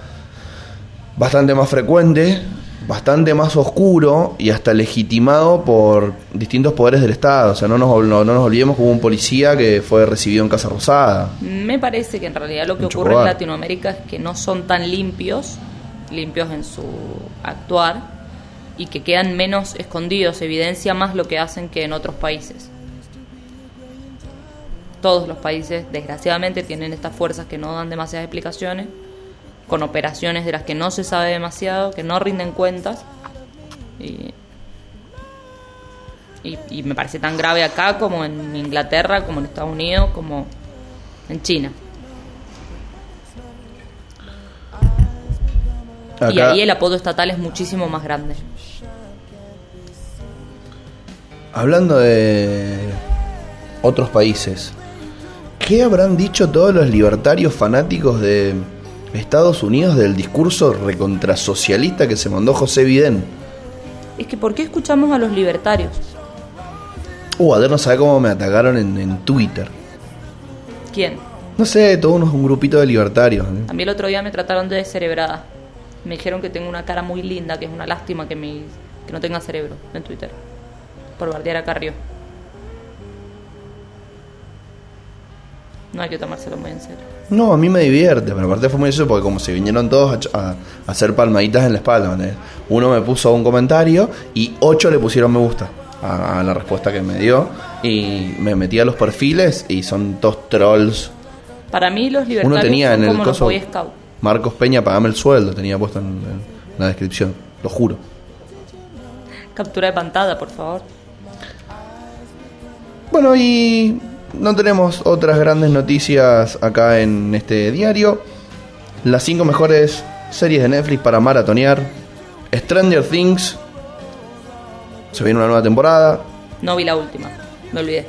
bastante más frecuente bastante más oscuro y hasta legitimado por distintos poderes del Estado. O sea, no nos, no, nos olvidemos como un policía que fue recibido en Casa Rosada. Me parece que en realidad lo que ocurre en Latinoamérica es que no son tan limpios, limpios en su actuar, y que quedan menos escondidos, evidencia más lo que hacen que en otros países. Todos los países, desgraciadamente, tienen estas fuerzas que no dan demasiadas explicaciones con operaciones de las que no se sabe demasiado, que no rinden cuentas. Y, y, me parece tan grave acá como en Inglaterra, como en Estados Unidos, como en China. Y ahí el apodo estatal es muchísimo más grande. Hablando de otros países, ¿qué habrán dicho todos los libertarios fanáticos de Estados Unidos del discurso recontrasocialista que se mandó José Biden. Es que ¿por qué escuchamos a los libertarios? Uh, ver, no sabe cómo me atacaron en, Twitter. ¿Quién? No sé, todos unos, un grupito de libertarios. ¿eh? A mí el otro día me trataron de descerebrada. Me dijeron que tengo una cara muy linda, que es una lástima que, me, que no tenga cerebro en Twitter. Por bardear a Carrió. No hay que tomárselo muy en serio. No, a mí me divierte, pero aparte fue muy eso porque como se vinieron todos a, hacer palmaditas en la espalda. Uno me puso un comentario y ocho le pusieron me gusta a, la respuesta que me dio y me metí a los perfiles y son todos trolls. Para mí los libertarios Uno tenía en el coso, Marcos Peña, pagame el sueldo, tenía puesto en, la descripción, lo juro. Captura de pantalla, por favor. Bueno, y no tenemos otras grandes noticias acá en este diario. Las cinco mejores series de Netflix para maratonear. Stranger Things. Se viene una nueva temporada. No vi la última, me olvidé.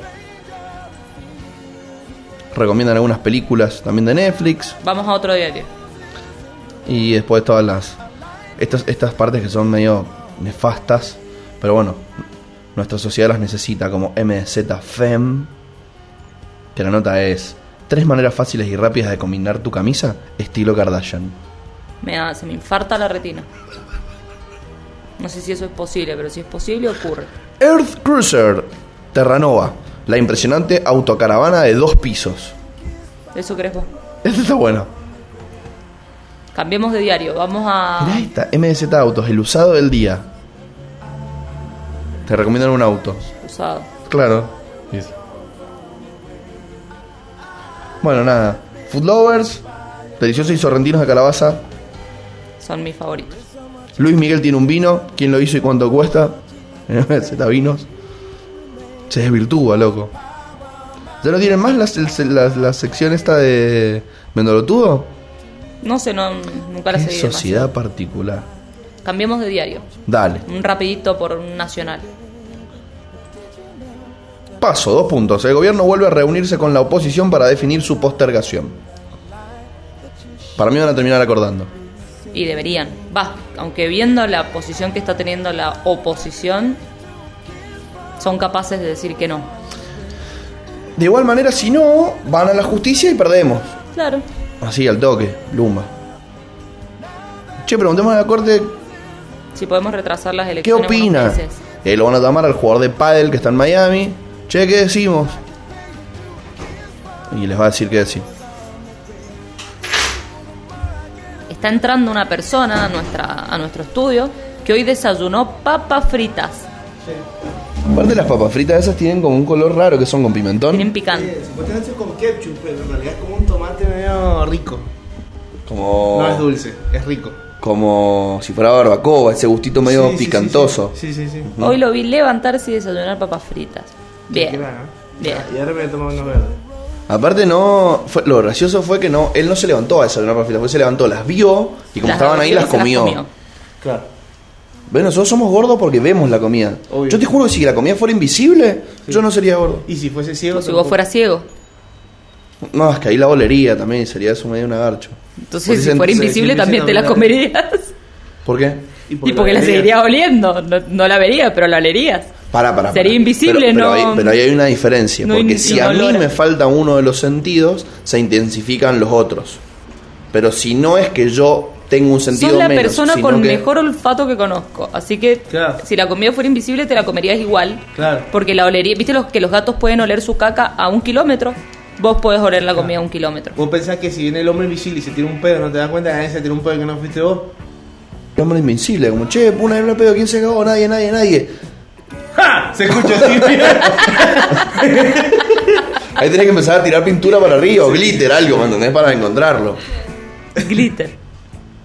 Recomiendan algunas películas también de Netflix. Vamos a otro diario. Y después todas las. Estas, estas partes que son medio nefastas. Pero bueno, nuestra sociedad las necesita como MZFEM que la nota es tres maneras fáciles y rápidas de combinar tu camisa estilo Kardashian. Me se me infarta la retina. No sé si eso es posible, pero si es posible ocurre. Earth Cruiser Terranova, la impresionante autocaravana de dos pisos. ¿Eso crees vos? Esto está bueno. Cambiemos de diario, vamos a... Mirá esta, MZ Autos, el usado del día. Te recomiendan un auto. Usado. Claro. Bueno, nada. Food Lovers, deliciosos y sorrentinos de calabaza. Son mis favoritos. Luis Miguel tiene un vino. ¿Quién lo hizo y cuánto cuesta? Z vinos. Se desvirtúa, loco. ¿Ya no tienen más la, sección esta de Mendolotudo? No sé, no, nunca la seguí. sociedad particular. Cambiemos de diario. Dale. Un rapidito por un nacional. Paso, dos puntos. El gobierno vuelve a reunirse con la oposición para definir su postergación. Para mí van a terminar acordando. Y deberían. Va, aunque viendo la posición que está teniendo la oposición, son capaces de decir que no. De igual manera, si no, van a la justicia y perdemos. Claro. Así, al toque, Lumba. Che, preguntemos a la corte. Si podemos retrasar las elecciones. ¿Qué opina? Eh, lo van a llamar al jugador de pádel que está en Miami Che, ¿qué decimos? Y les va a decir qué decir. Está entrando una persona a, nuestra, a nuestro estudio que hoy desayunó papas fritas. Sí. Aparte las papas fritas esas tienen como un color raro que son con pimentón. Tienen picante. Sí, supuestamente es con ketchup, pero en realidad es como un tomate medio rico. Como... No es dulce, es rico. como si fuera barbacoa, ese gustito medio Sí, sí, sí, picantoso. Sí, sí, sí. Hoy lo vi levantarse y desayunar papas fritas. Bien. Bien. Y ahora me tomo unos verdes. Aparte no, fue- lo gracioso fue que no, él no se levantó a desayunar papas fritas, fue se levantó, las vio y como Las estaban ahí las comió. Claro. Ven, nosotros somos gordos porque vemos la comida. Obvio. Yo te juro que si la comida fuera invisible, yo no sería gordo. Y si fuese ciego. Si vos fueras ciego. No, es que ahí la olería también, sería eso medio un agarcho. Entonces, Porque si fuera invisible, también te la comerías. ¿Por qué? Y porque la vería. seguirías oliendo. No, no la verías, pero la olerías. Para, para. Sería invisible, pero, no- Pero ahí, pero ahí hay una diferencia. no porque si a mí me falta uno de los sentidos, se intensifican los otros. Pero si no es que yo tengo un sentido Sos la menos, persona sino con que- mejor olfato que conozco. Así que Claro. si la comida fuera invisible, te la comerías igual. Claro. Porque la olería. ¿Viste los, que los gatos pueden oler su caca a un kilómetro? Vos podés oler la comida a un kilómetro. Vos pensás que si viene el hombre invisible y se tira un pedo, no te das cuenta que nadie se tira un pedo que no fuiste vos. El hombre invencible, como, che, una vez pedo, ¿quién se cagó? Nadie, nadie, nadie. ¡Ja! Se escucha así. Ahí tenés que empezar a tirar pintura para arriba, o glitter, algo, ¿me entendés? Para encontrarlo. Glitter.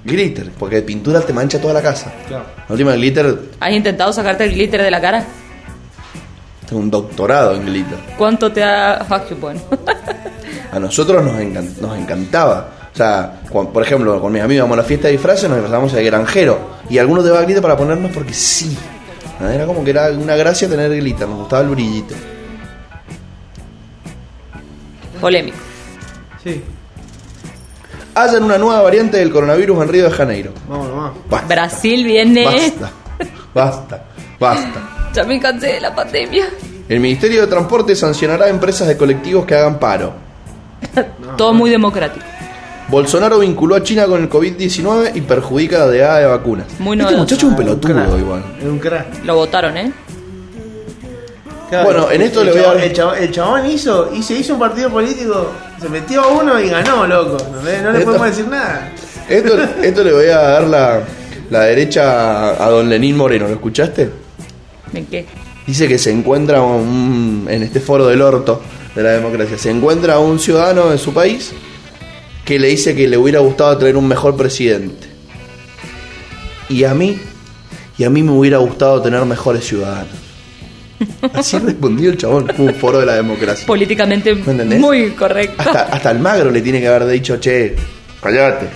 Glitter, porque pintura te mancha toda la casa. claro. La última glitter, ¿Has intentado sacarte el glitter de la cara? tengo un doctorado en glitter. ¿Cuánto te ha.? Bueno. A nosotros nos, encan- nos encantaba. O sea, por ejemplo, con mis amigos íbamos a la fiesta de disfraces, nos disfrazamos de granjero. Y algunos de glitter para ponernos porque sí. Ah, Era como que era una gracia tener glitter, nos gustaba el brillito. Polémico. Sí. Hayan una nueva variante del coronavirus en Río de Janeiro. Vamos nomás. Basta, Brasil viene. basta, basta, basta. Ya me cansé de la pandemia. El Ministerio de Transporte sancionará a empresas de colectivos que hagan paro. Todo muy democrático. Bolsonaro vinculó a China con el COVID-19 y perjudica la llegada de vacunas. Muy este novedoso. muchacho es un pelotudo igual. Es un crack. Lo votaron, ¿eh? Claro, Bueno, en esto el le voy a chabón- dar- El chabón, el chabón hizo, y se hizo un partido político, se metió a uno y ganó, loco. No, le- no le Esto- podemos decir nada. Esto, esto le voy a dar la, la derecha a don Lenín Moreno, ¿lo escuchaste? ¿En qué? Dice que se encuentra un- en este foro del orto de la democracia, se encuentra un ciudadano de su país que le dice que le hubiera gustado tener un mejor presidente. Y a mí, y a mí me hubiera gustado tener mejores ciudadanos. Así respondió el chabón, fue un foro de la democracia. Políticamente muy correcto. Hasta, hasta el magro le tiene que haber dicho, che, callate.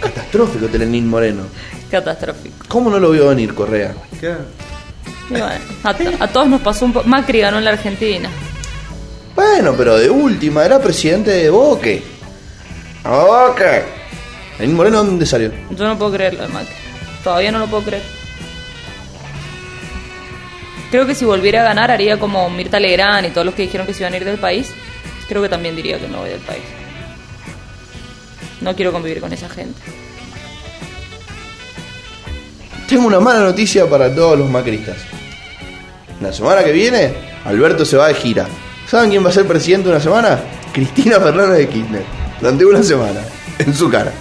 Catastrófico Lenín Moreno. Catastrófico. ¿Cómo no lo vio venir Correa? Bueno, a, a todos nos pasó un poco. Macri ganó en la Argentina. Bueno, pero de última, era presidente de Boque. Boque. Lenín Moreno, ¿dónde salió? Yo no puedo creerlo de Macri. Todavía no lo puedo creer. Creo que si volviera a ganar haría como Mirta Legrand y todos los que dijeron que se iban a ir del país. Creo que también diría que me voy del país. No quiero convivir con esa gente. Tengo una mala noticia para todos los macristas. La semana que viene, Alberto se va de gira. ¿Saben quién va a ser presidente una semana? Cristina Fernández de Kirchner. Durante una semana. En su cara.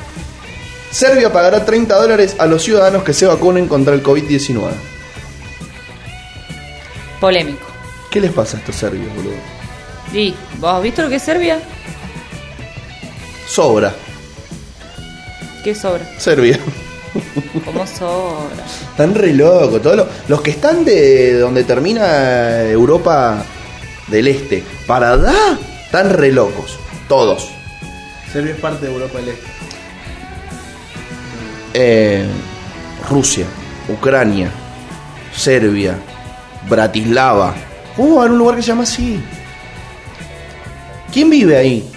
Serbia pagará 30 dólares a los ciudadanos que se vacunen contra el COVID-19. Polémico. ¿Qué les pasa a estos serbios, boludo? ¿Y vos has visto lo que es Serbia? Sobra. ¿Qué sobra? Serbia. ¿Cómo sobra? Están re locos. Todos los, los que están de donde termina Europa del Este para allá, están re locos. Todos. Serbia es parte de Europa del Este. Eh, Rusia, Ucrania, Serbia, Bratislava. ¿Cómo va a haber un lugar que se llama así? ¿Quién vive ahí?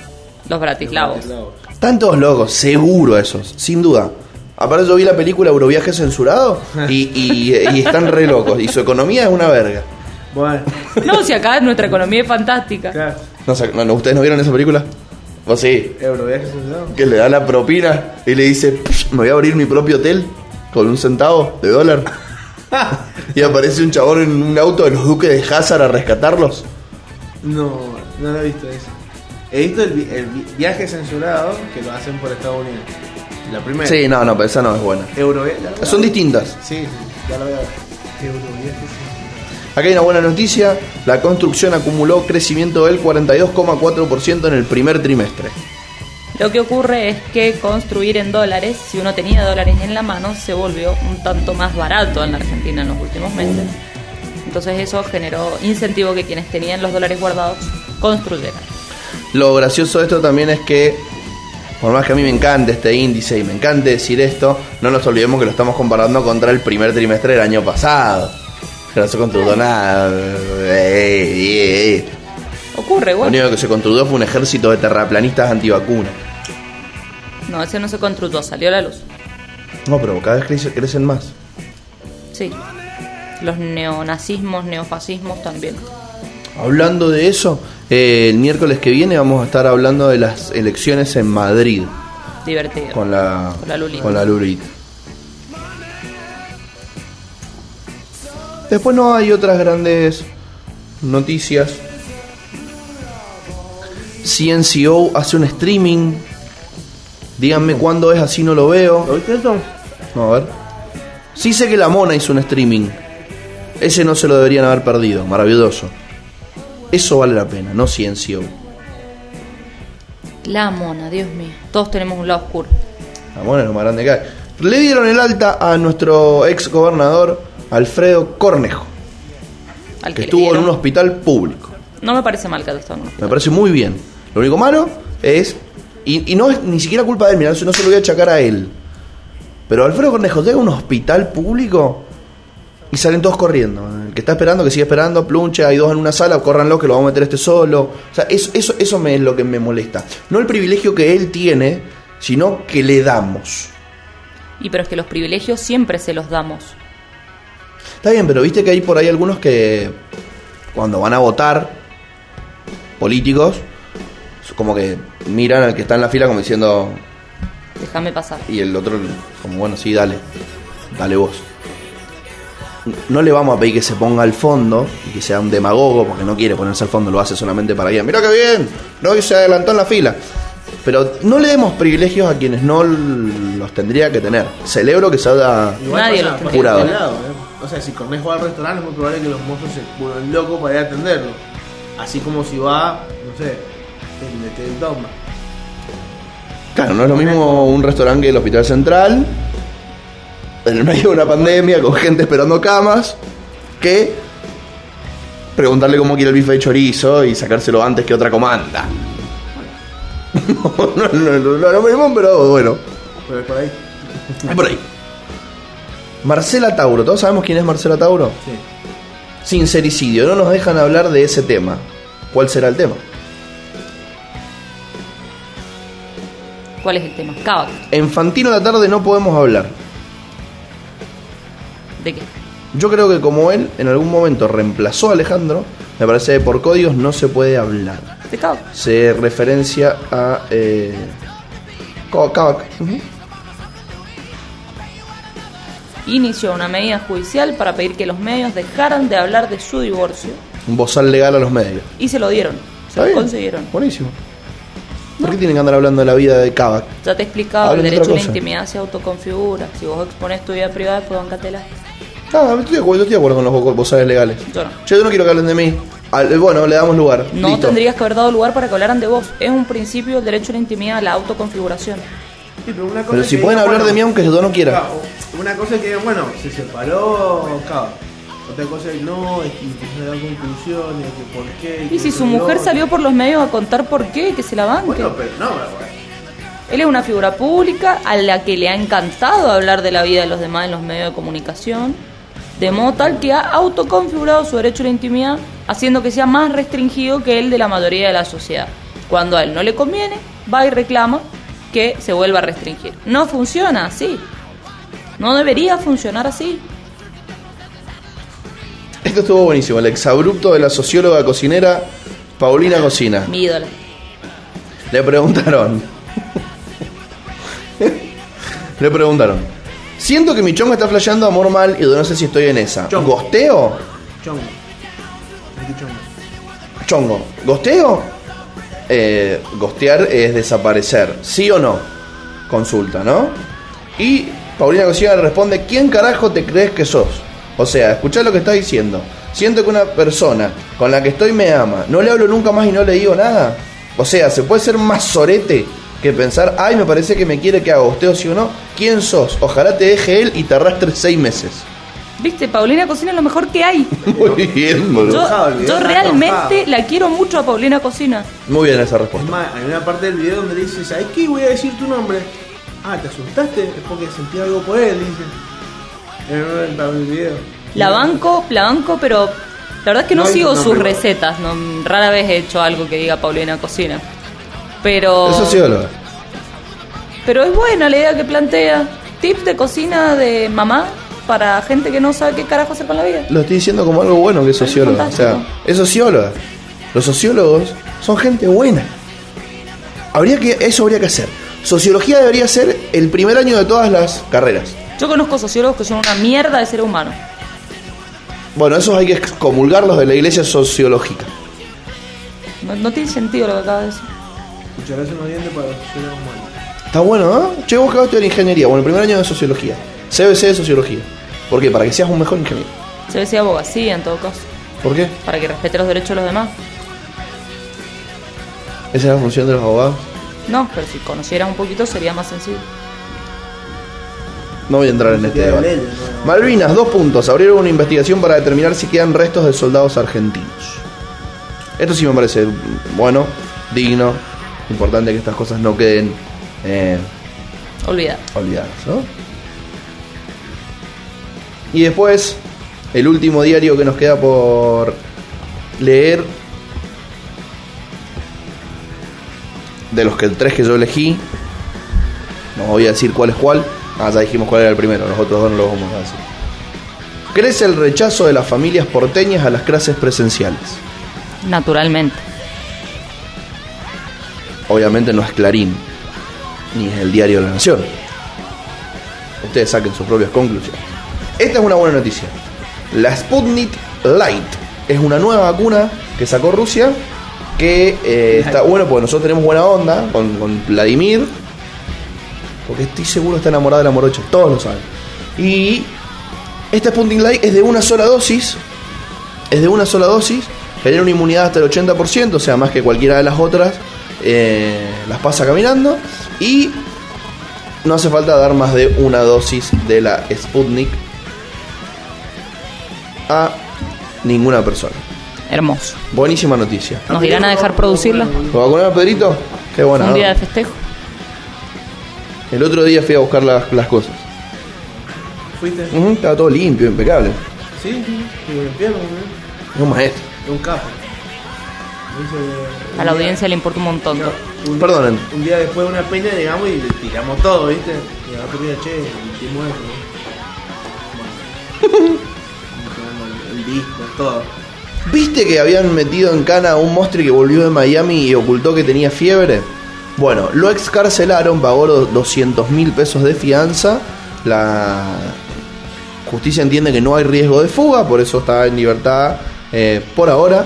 Los bratislavos. Están todos locos, seguro esos, sin duda. Aparte yo vi la película Euroviaje censurado y, y- y están re locos. Y su economía es una verga. Bueno, No, si acá nuestra economía es fantástica. claro. No, ¿Ustedes no vieron esa película? ¿Vos sí? Que le da la propina y le dice, "Psh, me voy a abrir mi propio hotel con un centavo de dólar. y aparece un chabón en un auto de los duques de Hazard a rescatarlos. No, no lo he visto eso. He visto el, vi- el vi- viaje censurado que lo hacen por Estados Unidos. La primera. Sí, no, no, pero esa no es buena. Euroviaje. ¿ya lo Son distintas. Sí, sí, ya lo veo. Euroviaje censurado. Acá hay una buena noticia. La construcción acumuló crecimiento del 42,4% en el primer trimestre. Lo que ocurre es que construir en dólares, si uno tenía dólares en la mano, se volvió un tanto más barato en la Argentina en los últimos meses. Entonces eso generó incentivo que quienes tenían los dólares guardados construyeran. Lo gracioso de esto también es que, por más que a mí me encante este índice y me encante decir esto, no nos olvidemos que lo estamos comparando contra el primer trimestre del año pasado. No se construyó nada. Ocurre, Lo bueno. único que se construyó fue un ejército de terraplanistas antivacunas. No, ese no se construyó, salió a la luz. No, pero cada vez crece- crecen más. Sí. Los neonazismos, neofascismos también. Hablando de eso, eh, el miércoles que viene vamos a estar hablando de las elecciones en Madrid Divertido. con la, Con la Lulita. con la Lulita. Después no hay otras grandes noticias. CNCO hace un streaming. Díganme cuándo es, así no lo ¿Lo veo. viste eso? No, a ver. Sí sé que la mona hizo un streaming. Ese no se lo deberían haber perdido. Maravilloso. Eso vale la pena, no CNCO. La mona, Dios mío. Todos tenemos un lado oscuro. La mona es lo más grande que hay. Le dieron el alta a nuestro ex gobernador Alfredo Cornejo, Al que estuvo en un hospital público. No me parece mal que en un Me parece muy bien. Lo único malo es. Y, y no es ni siquiera culpa de él, se no se lo voy a achacar a él. Pero Alfredo Cornejo llega a un hospital público y salen todos corriendo. El que está esperando, que sigue esperando, pluncha, hay dos en una sala, córranlo que lo vamos a meter este solo. O sea, eso, eso, eso me es lo que me molesta. No el privilegio que él tiene, sino que le damos. Y pero es que los privilegios siempre se los damos. Está bien, pero viste que hay por ahí algunos que cuando van a votar políticos, como que miran al que está en la fila como diciendo, Déjame pasar. y el otro como, bueno, sí, dale, dale vos. No le vamos a pedir que se ponga al fondo y que sea un demagogo porque no quiere ponerse al fondo, lo hace solamente para ir. Mira qué bien, no se adelantó en la fila. Pero no le demos privilegios a quienes no los tendría que tener. Celebro que se haya Nadie los jurado. O sea, si Cornejo va al restaurante es muy probable que los mozos se vuelvan locos para ir a atenderlo. Así como si va, no sé, el el dogma. Claro, no es lo mismo un restaurante que el Hospital Central, en el medio de una pandemia, con gente esperando camas, que preguntarle cómo quiere el bife de chorizo y sacárselo antes que otra comanda. No, no, no, no, pero bueno, Pero es por ahí. es por ahí. Marcela Tauro, ¿todos sabemos quién es Marcela Tauro? Sí. Sincericidio, no nos dejan hablar de ese tema. ¿Cuál será el tema? ¿Cuál es el tema? Kavak. En Fantino la tarde no podemos hablar. ¿De qué? Yo creo que como él en algún momento reemplazó a Alejandro, me parece que por códigos no se puede hablar. De Kavak. Se referencia a eh. Inició una medida judicial para pedir que los medios dejaran de hablar de su divorcio. Un bozal legal a los medios. Y se lo dieron. Se ¿Está lo bien? consiguieron. Buenísimo. ¿Por qué tienen que andar hablando de la vida de Kavak? Ya te he explicado, Hablen el de derecho a la intimidad se autoconfigura. Si vos expones tu vida privada, pues bancatela. Ah, estoy de acuerdo, estoy de acuerdo con los bo- bozales legales. Yo no. Yo no quiero que hablen de mí. Al- bueno, le damos lugar. No Listo. tendrías que haber dado lugar para que hablaran de vos. Es un principio del derecho a la intimidad, a la autoconfiguración. Sí, pero una cosa Pero es si pueden digan, hablar de mí aunque yo no quiera. claro, Una cosa es que digan, bueno, se separó, claro. Otra cosa es no, es que empiezan a dar conclusiones, que por qué. Y si su mujer otro. salió por los medios a contar por qué, que se la banque. Bueno, pero no, bueno. Él es una figura pública a la que le ha encantado hablar de la vida de los demás en los medios de comunicación, de modo tal que ha autoconfigurado su derecho a la intimidad, haciendo que sea más restringido que el de la mayoría de la sociedad. Cuando a él no le conviene, va y reclama que se vuelva a restringir. No funciona así. No debería funcionar así. Esto estuvo buenísimo. El exabrupto de la socióloga cocinera Paulina Cocina. Mi ídola. Le preguntaron. Le preguntaron. Siento que mi chongo está flasheando amor mal y no sé si estoy en esa. Chongo. ¿Gosteo? Chongo. ¿Qué chongo? Chongo. ¿Gosteo? Eh, gostear es desaparecer. ¿Sí o no? Consulta, ¿no? Y Paulina Cocina le responde, ¿quién carajo te crees que sos? O sea, escuchá lo que está diciendo. Siento que una persona con la que estoy me ama. No le hablo nunca más y no le digo nada. O sea, ¿se puede ser más sorete que pensar, ay, me parece que me quiere que haga usted sí o no. ¿Quién sos? Ojalá te deje él y te arrastre seis meses. Viste, Paulina Cocina es lo mejor que hay. Muy bien, boludo. Yo, yo realmente la quiero mucho a Paulina Cocina. Muy bien esa Es respuesta. más, hay una parte del video donde le dice, ¿sabes qué? Voy a decir tu nombre. Ah, ¿te asustaste? Es porque sentí algo por él, dice. En el, video. La banco, la banco, pero la verdad es que no, sigo sus nombre, recetas. No, rara vez he hecho algo que diga Paulina Cocina. Pero. Es socióloga. Pero es buena la idea que plantea. Tips de cocina de mamá para gente que no sabe qué carajo hacer con la vida. Lo estoy diciendo como algo bueno que es socióloga. O sea, es socióloga. Los sociólogos son gente buena. Habría que, eso habría que hacer. Sociología debería ser el primer año de todas las carreras. Yo conozco sociólogos que son una mierda de ser humano. Bueno, esos hay que excomulgarlos de la iglesia sociológica. No, no tiene sentido lo que acaba de decir. Muchas gracias no diente para los seres humanos. Está bueno, ¿no? Che, vos que vas a estudiar ingeniería. Bueno, el primer año de sociología. CBC de sociología. ¿Por qué? Para que seas un mejor ingeniero. Se decía abogacía en todo caso. ¿Por qué? Para que respete los derechos de los demás. Esa es la función de los abogados. No, pero si conocieras un poquito sería más sencillo. No voy a entrar en este de debate. leyes, ¿no? Malvinas, dos puntos. Abrieron una investigación para determinar si quedan restos de soldados argentinos. Esto sí me parece bueno, digno, importante que estas cosas no queden eh, Olvida. olvidadas, ¿no? Y después, el último diario que nos queda por leer, de los que tres que yo elegí, no voy a decir cuál es cuál, ah, ya dijimos cuál era el primero, los otros dos no los vamos a decir. Crece el rechazo de las familias porteñas a las clases presenciales. Naturalmente. Obviamente no es Clarín, ni es el diario de la Nación. Ustedes saquen sus propias conclusiones. Esta es una buena noticia. La Sputnik Light es una nueva vacuna que sacó Rusia que eh, está bueno porque nosotros tenemos buena onda con, con Vladimir porque estoy seguro está enamorado de la morocha, todos lo saben. Y esta Sputnik Light es de una sola dosis, es de una sola dosis, genera una inmunidad hasta el 80%, o sea, más que cualquiera de las otras, eh, las pasa caminando y no hace falta dar más de una dosis de la Sputnik a ninguna persona. Hermoso. Buenísima noticia. ¿Nos irán a dejar producirla? ¿Lo vacunaron a Pedrito? Qué buena. Un ¿no? día de festejo. El otro día fui a buscar las, las cosas. ¿Fuiste? Estaba todo limpio, impecable. Sí, sí, limpiaron, ¿eh? Es un maestro. De un capo. Dice, A la día- audiencia le importa un montón. No, un, Perdonen. Un día después de una peña llegamos y le tiramos todo, ¿viste? Y ahora che, hicimos eso, ¿no? el, el disco, todo. ¿Viste que habían metido en cana a un monstruo que volvió de Miami y ocultó que tenía fiebre? Bueno, lo excarcelaron, pagó los 200 mil pesos de fianza. La justicia entiende que no hay riesgo de fuga, por eso está en libertad eh, por ahora.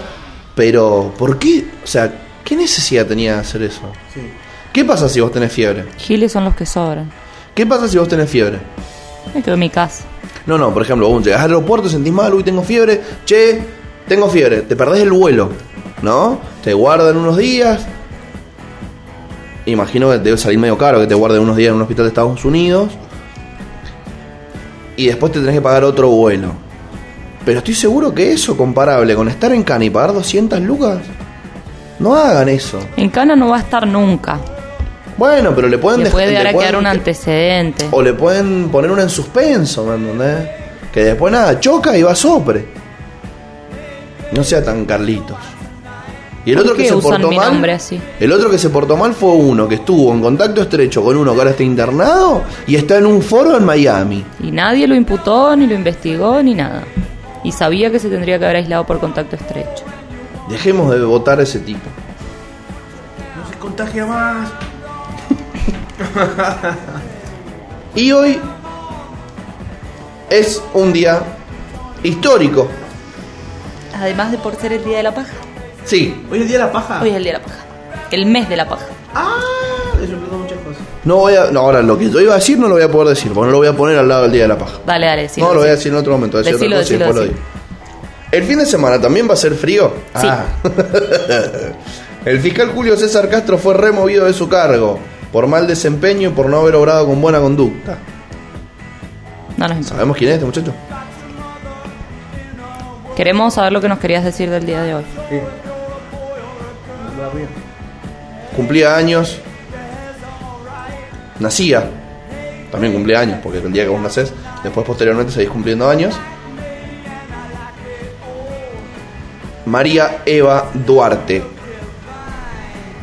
Pero, ¿por qué? O sea, ¿qué necesidad tenía de hacer eso? Sí. ¿Qué pasa si vos tenés fiebre? Giles son los que sobran. ¿Qué pasa si vos tenés fiebre? Me quedo en mi casa. No, no, por ejemplo, vos llegás al aeropuerto, sentís mal, uy, tengo fiebre, che, tengo fiebre, te perdés el vuelo, ¿no? Te guardan unos días. Imagino que debe salir medio caro que te guarden unos días en un hospital de Estados Unidos. Y después te tenés que pagar otro vuelo. Pero estoy seguro que eso, comparable con estar en Cana y pagar 200 lucas, no hagan eso. En Cana no va a estar nunca. Bueno, pero le pueden Le puede a quedar un antecedente. O le pueden poner una en suspenso, ¿me entendés? Que después nada, choca y va sopre. No sea tan Carlitos. Y el ¿Por otro que qué se usan portó mi mal. nombre así? El otro que se portó mal fue uno que estuvo en contacto estrecho con uno que ahora está internado y está en un foro en Miami. Y nadie lo imputó, ni lo investigó, ni nada. Y sabía que se tendría que haber aislado por contacto estrecho. Dejemos de votar a ese tipo. No se contagia más. Y hoy es un día histórico. Además de por ser el día de la paja. Sí, Hoy es el día de la paja. Hoy es el día de la paja. El mes de la paja. Ah, eso implica muchas cosas. no voy a. No, ahora lo que yo iba a decir no lo voy a poder decir, porque no lo voy a poner al lado del día de la paja. Dale, dale, sí. no, lo voy a decir en otro momento. voy a decir Decilo, otra cosa y decilo, después lo digo. El fin de semana también va a ser frío. Sí. Ah. El fiscal Julio César Castro fue removido de su cargo. Por mal desempeño y por no haber obrado con buena conducta. No nos importa. ¿Sabemos quién es este muchacho? Queremos saber lo que nos querías decir del día de hoy. Sí. Cumplía años. Nacía. También cumplía años, porque el día que vos nacés, después posteriormente seguís cumpliendo años. María Eva Duarte.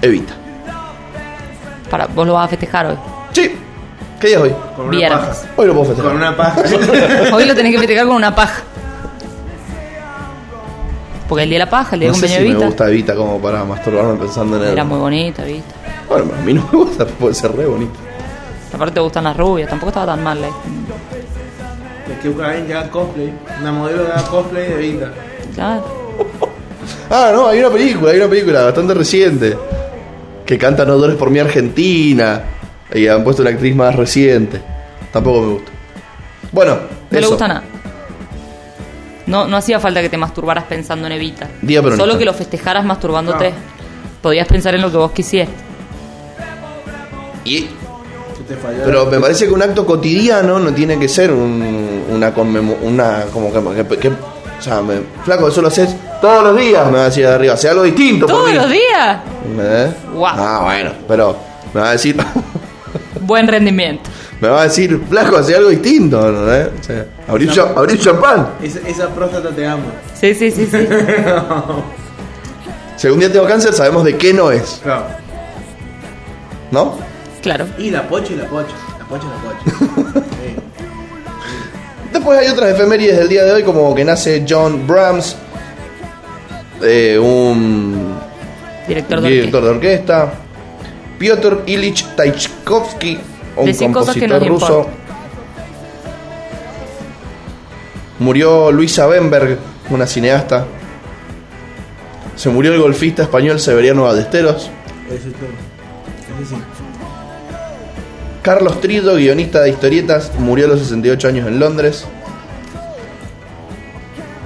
Evita. Para, vos lo vas a festejar hoy. Sí. ¿Qué día es hoy? Con una Viernes. paja. Hoy lo puedo festejar. Con una paja. Hoy lo tenés que festejar con una paja. Porque el día de la paja, el día No de sé cumpleaños si de me gusta Evita como para masturbarme pensando en él. era muy bonita, Evita. Bueno, a mí no me gusta, puede ser re bonito. Aparte te gustan las rubias, tampoco estaba tan mal. ¿eh? Es que alguien que haga cosplay. Una modelo que haga cosplay de Vita. Claro. Ah, no, hay una película, hay una película bastante reciente. Que canta No Dores por mi Argentina. Y han puesto una actriz más reciente. Tampoco me gusta. Bueno, No le gusta nada. No, no hacía falta que te masturbaras pensando en Evita. Día. Solo que lo festejaras masturbándote. No. Podías pensar en lo que vos quisieras. Y- pero me parece que un acto cotidiano no tiene que ser un- una una como que, que- que- o sea, me, flaco, eso lo haces todos los días, me va a decir de arriba, hace algo distinto por ¿Todos mí. los días? ¿Eh? Guau. Ah, bueno, pero me va a decir Buen rendimiento. me va a decir, flaco, hace algo distinto, ¿no? ¿Eh? O sea, abrir, cha- abrir champán. Esa, esa próstata te ama. Sí, sí, sí, sí. Si algún día tengo cáncer, sabemos de qué no es, Claro. ¿no? claro. Y la pocha y la pocha. La pocha y la pocha. Después hay otras efemérides del día de hoy, como que nace John Brahms, eh, un Director de director orquesta. de orquesta, Piotr Ilich Tchaikovsky, un Decí compositor ruso. Murió Luisa Bemberg, una cineasta. Se murió el golfista español Severiano Ballesteros. Eso es todo. Eso sí. Carlos Trido, guionista de historietas, murió a los 68 años en Londres.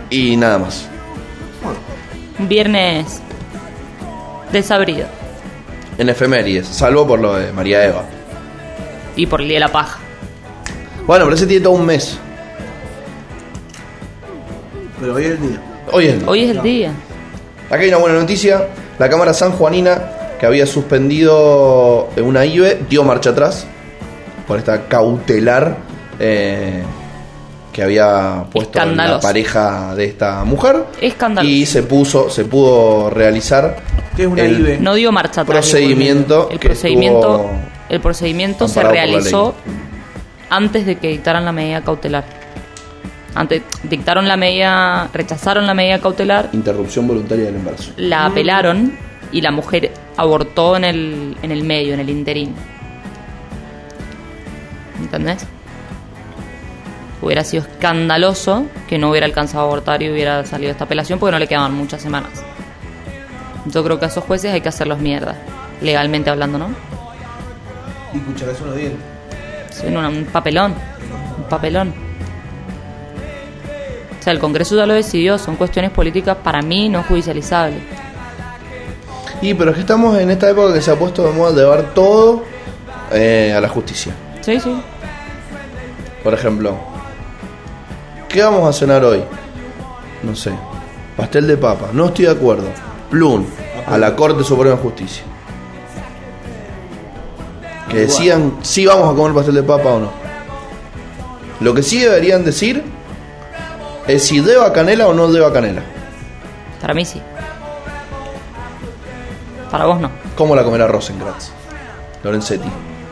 Y nada más. Viernes desabrido. En efemérides, salvo por lo de María Eva. Y por el día de la paja. Bueno, pero ese tiene todo un mes. Pero hoy es el día. Hoy es el día. Hoy es el día. Acá hay una buena noticia. La Cámara Sanjuanina, que había suspendido una IBE, dio marcha atrás por esta cautelar eh, que había puesto la pareja de esta mujer. Escandaloso. Y se puso, se pudo realizar ¿Qué es una el IBE? No dio marcha atrás. procedimiento El que procedimiento, el procedimiento se realizó antes de que dictaran la medida cautelar. Antes dictaron la medida, rechazaron la medida cautelar, interrupción voluntaria del embarazo. la apelaron y la mujer abortó en el, en el medio, en el interín. ¿Entendés? Hubiera sido escandaloso que no hubiera alcanzado a abortar y hubiera salido esta apelación porque no le quedaban muchas semanas. Yo creo que a esos jueces hay que hacerlos mierda, legalmente hablando, ¿no? Y los dientes. Sí, un papelón. Un papelón. O sea, el Congreso ya lo decidió, son cuestiones políticas para mí no judicializables. Y pero es que estamos en esta época que se ha puesto de moda llevar todo eh, a la justicia. Sí, sí. Por ejemplo, ¿qué vamos a cenar hoy? No sé. Pastel de papa. No estoy de acuerdo. Plum. A la Corte Suprema de Justicia. Que decían si vamos a comer pastel de papa o no. Lo que sí deberían decir es si deba canela o no deba canela. Para mí sí. Para vos no. ¿Cómo la comerá Rosencrantz? Lorenzetti.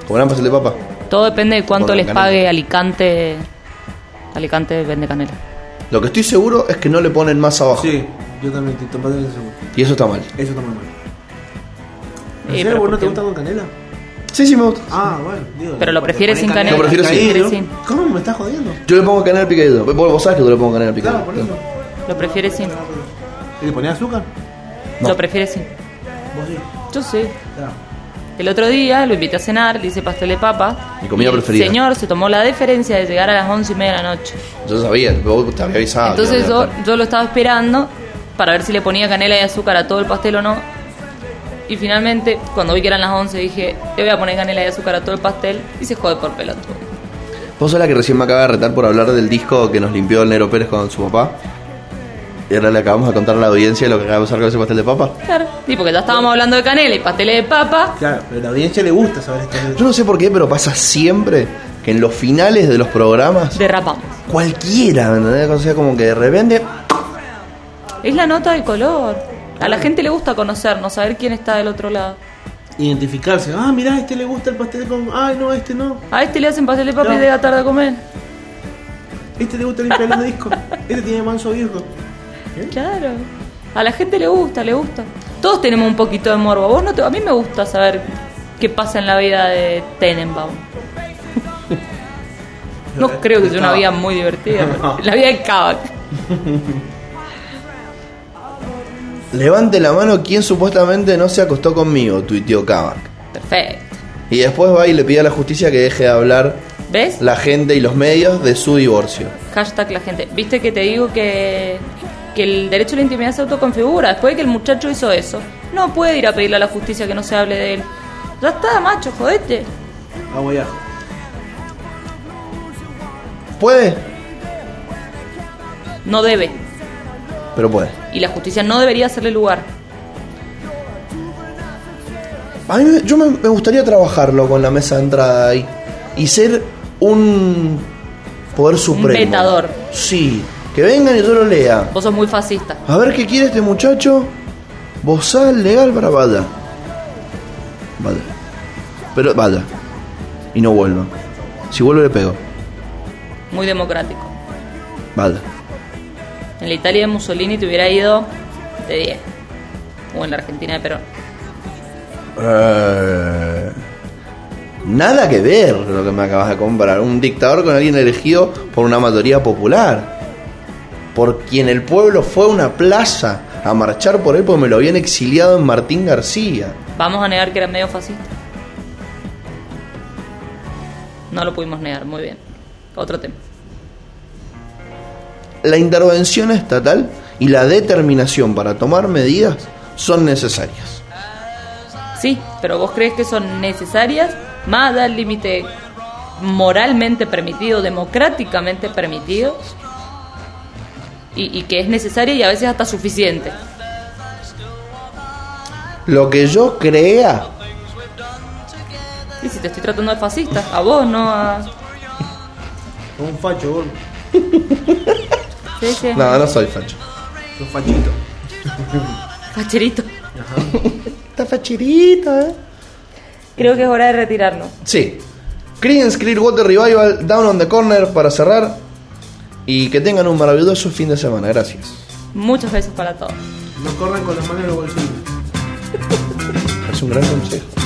¿Comerán pastel de papa? Todo depende de cuánto les canela. pague Alicante. Alicante vende canela. Lo que estoy seguro es que no le ponen más abajo. Sí, yo también estoy totalmente seguro. Y eso está mal. Eso está muy mal. ¿En Eh, serio? pero ¿Vos no ¿por te gusta con canela? Sí, sí me gusta. Ah, bueno. Digo, Pero lo prefieres sin canela. Lo prefiero sin. ¿Cómo me estás jodiendo? Yo le pongo canela picadito. Vos, vos sabés que yo le pongo canela picadito. Claro, por eso. Lo prefieres sin. ¿Y le ponías azúcar? No. Lo prefieres sin. Vos sí. Yo sí. Claro. El otro día lo invité a cenar, le hice pastel de papa. Mi comida y el preferida. señor se tomó la deferencia de llegar a las once y media de la noche. Yo sabía, vos te había avisado. Entonces yo lo estaba esperando para ver si le ponía canela y azúcar a todo el pastel o no. Y finalmente, cuando vi que eran las 11, dije, le voy a poner canela y azúcar a todo el pastel y se jode por pelotudo. Vos sos la que recién me acaba de retar por hablar del disco que nos limpió el Nero Pérez con su papá. Y ahora le acabamos de contar a la audiencia lo que acabamos de hacer con ese pastel de papa. Claro. Sí, porque ya estábamos hablando de canela y pasteles de papa. Claro, pero a la audiencia le gusta saber esto. Yo no sé por qué, pero pasa siempre que en los finales de los programas, Derrapamos. cualquiera, ¿me entendés? O sea, como que de repente. Es la nota de color. A la gente le gusta conocernos, saber quién está del otro lado. Identificarse. Ah, mirá, a este le gusta el pastel con. Ay, no, a este no. A este le hacen pastel de papa y No. llega tarde a comer. Este le gusta el impelón de disco. Este tiene manso viejo. Claro. A la gente le gusta, le gusta. Todos tenemos un poquito de morbo. Vos no te- a mí me gusta saber qué pasa en la vida de Tenenbaum. No creo que sea una vida muy divertida. La vida de Kavak. Levante la mano quien supuestamente no se acostó conmigo, tuiteó Kavak. Perfecto. Y después va y le pide a la justicia que deje de hablar ¿Ves? la gente y los medios de su divorcio. Hashtag la gente. Viste que te digo que, que el derecho a la intimidad se autoconfigura. Después de que el muchacho hizo eso, no puede ir a pedirle a la justicia que no se hable de él. Ya está, macho, jodete. Y ajo. ¿Puede? No debe. Pero puede. Y la justicia no debería hacerle lugar. A mí me- yo me, me gustaría trabajarlo con la mesa de entrada ahí. Y ser un poder supremo. vetador. Sí. Que vengan y yo lo lea. Vos sos muy fascista. A ver qué quiere este muchacho. Bozal legal para vaya. Vaya. Pero vaya. Y no vuelva. Si vuelve le pego. Muy democrático. Vaya. En la Italia de Mussolini te hubiera ido de 10. O en la Argentina de Perón. Eh, nada que ver lo que me acabas de comprar. Un dictador con alguien elegido por una mayoría popular. Por quien el pueblo fue a una plaza a marchar por él porque me lo habían exiliado en Martín García. Vamos a negar que era medio fascista. No lo pudimos negar, muy bien. Otro tema. La intervención estatal y la determinación para tomar medidas son necesarias. Sí, pero vos crees que son necesarias más allá del límite moralmente permitido, democráticamente permitido, y, y que es necesaria y a veces hasta suficiente. Lo que yo crea, Y si te estoy tratando de fascista, a vos, no a... Un facho, gordo. Sí, sí. no, no soy facho. Un fachito. Facherito. Está facherita, eh. Creo que es hora de retirarnos. Sí. Creedence Clearwater Revival, Down on the Corner para cerrar. Y que tengan un maravilloso fin de semana. Gracias. Muchos besos para todos. No corran con las manos en los bolsillos. Es un gran consejo.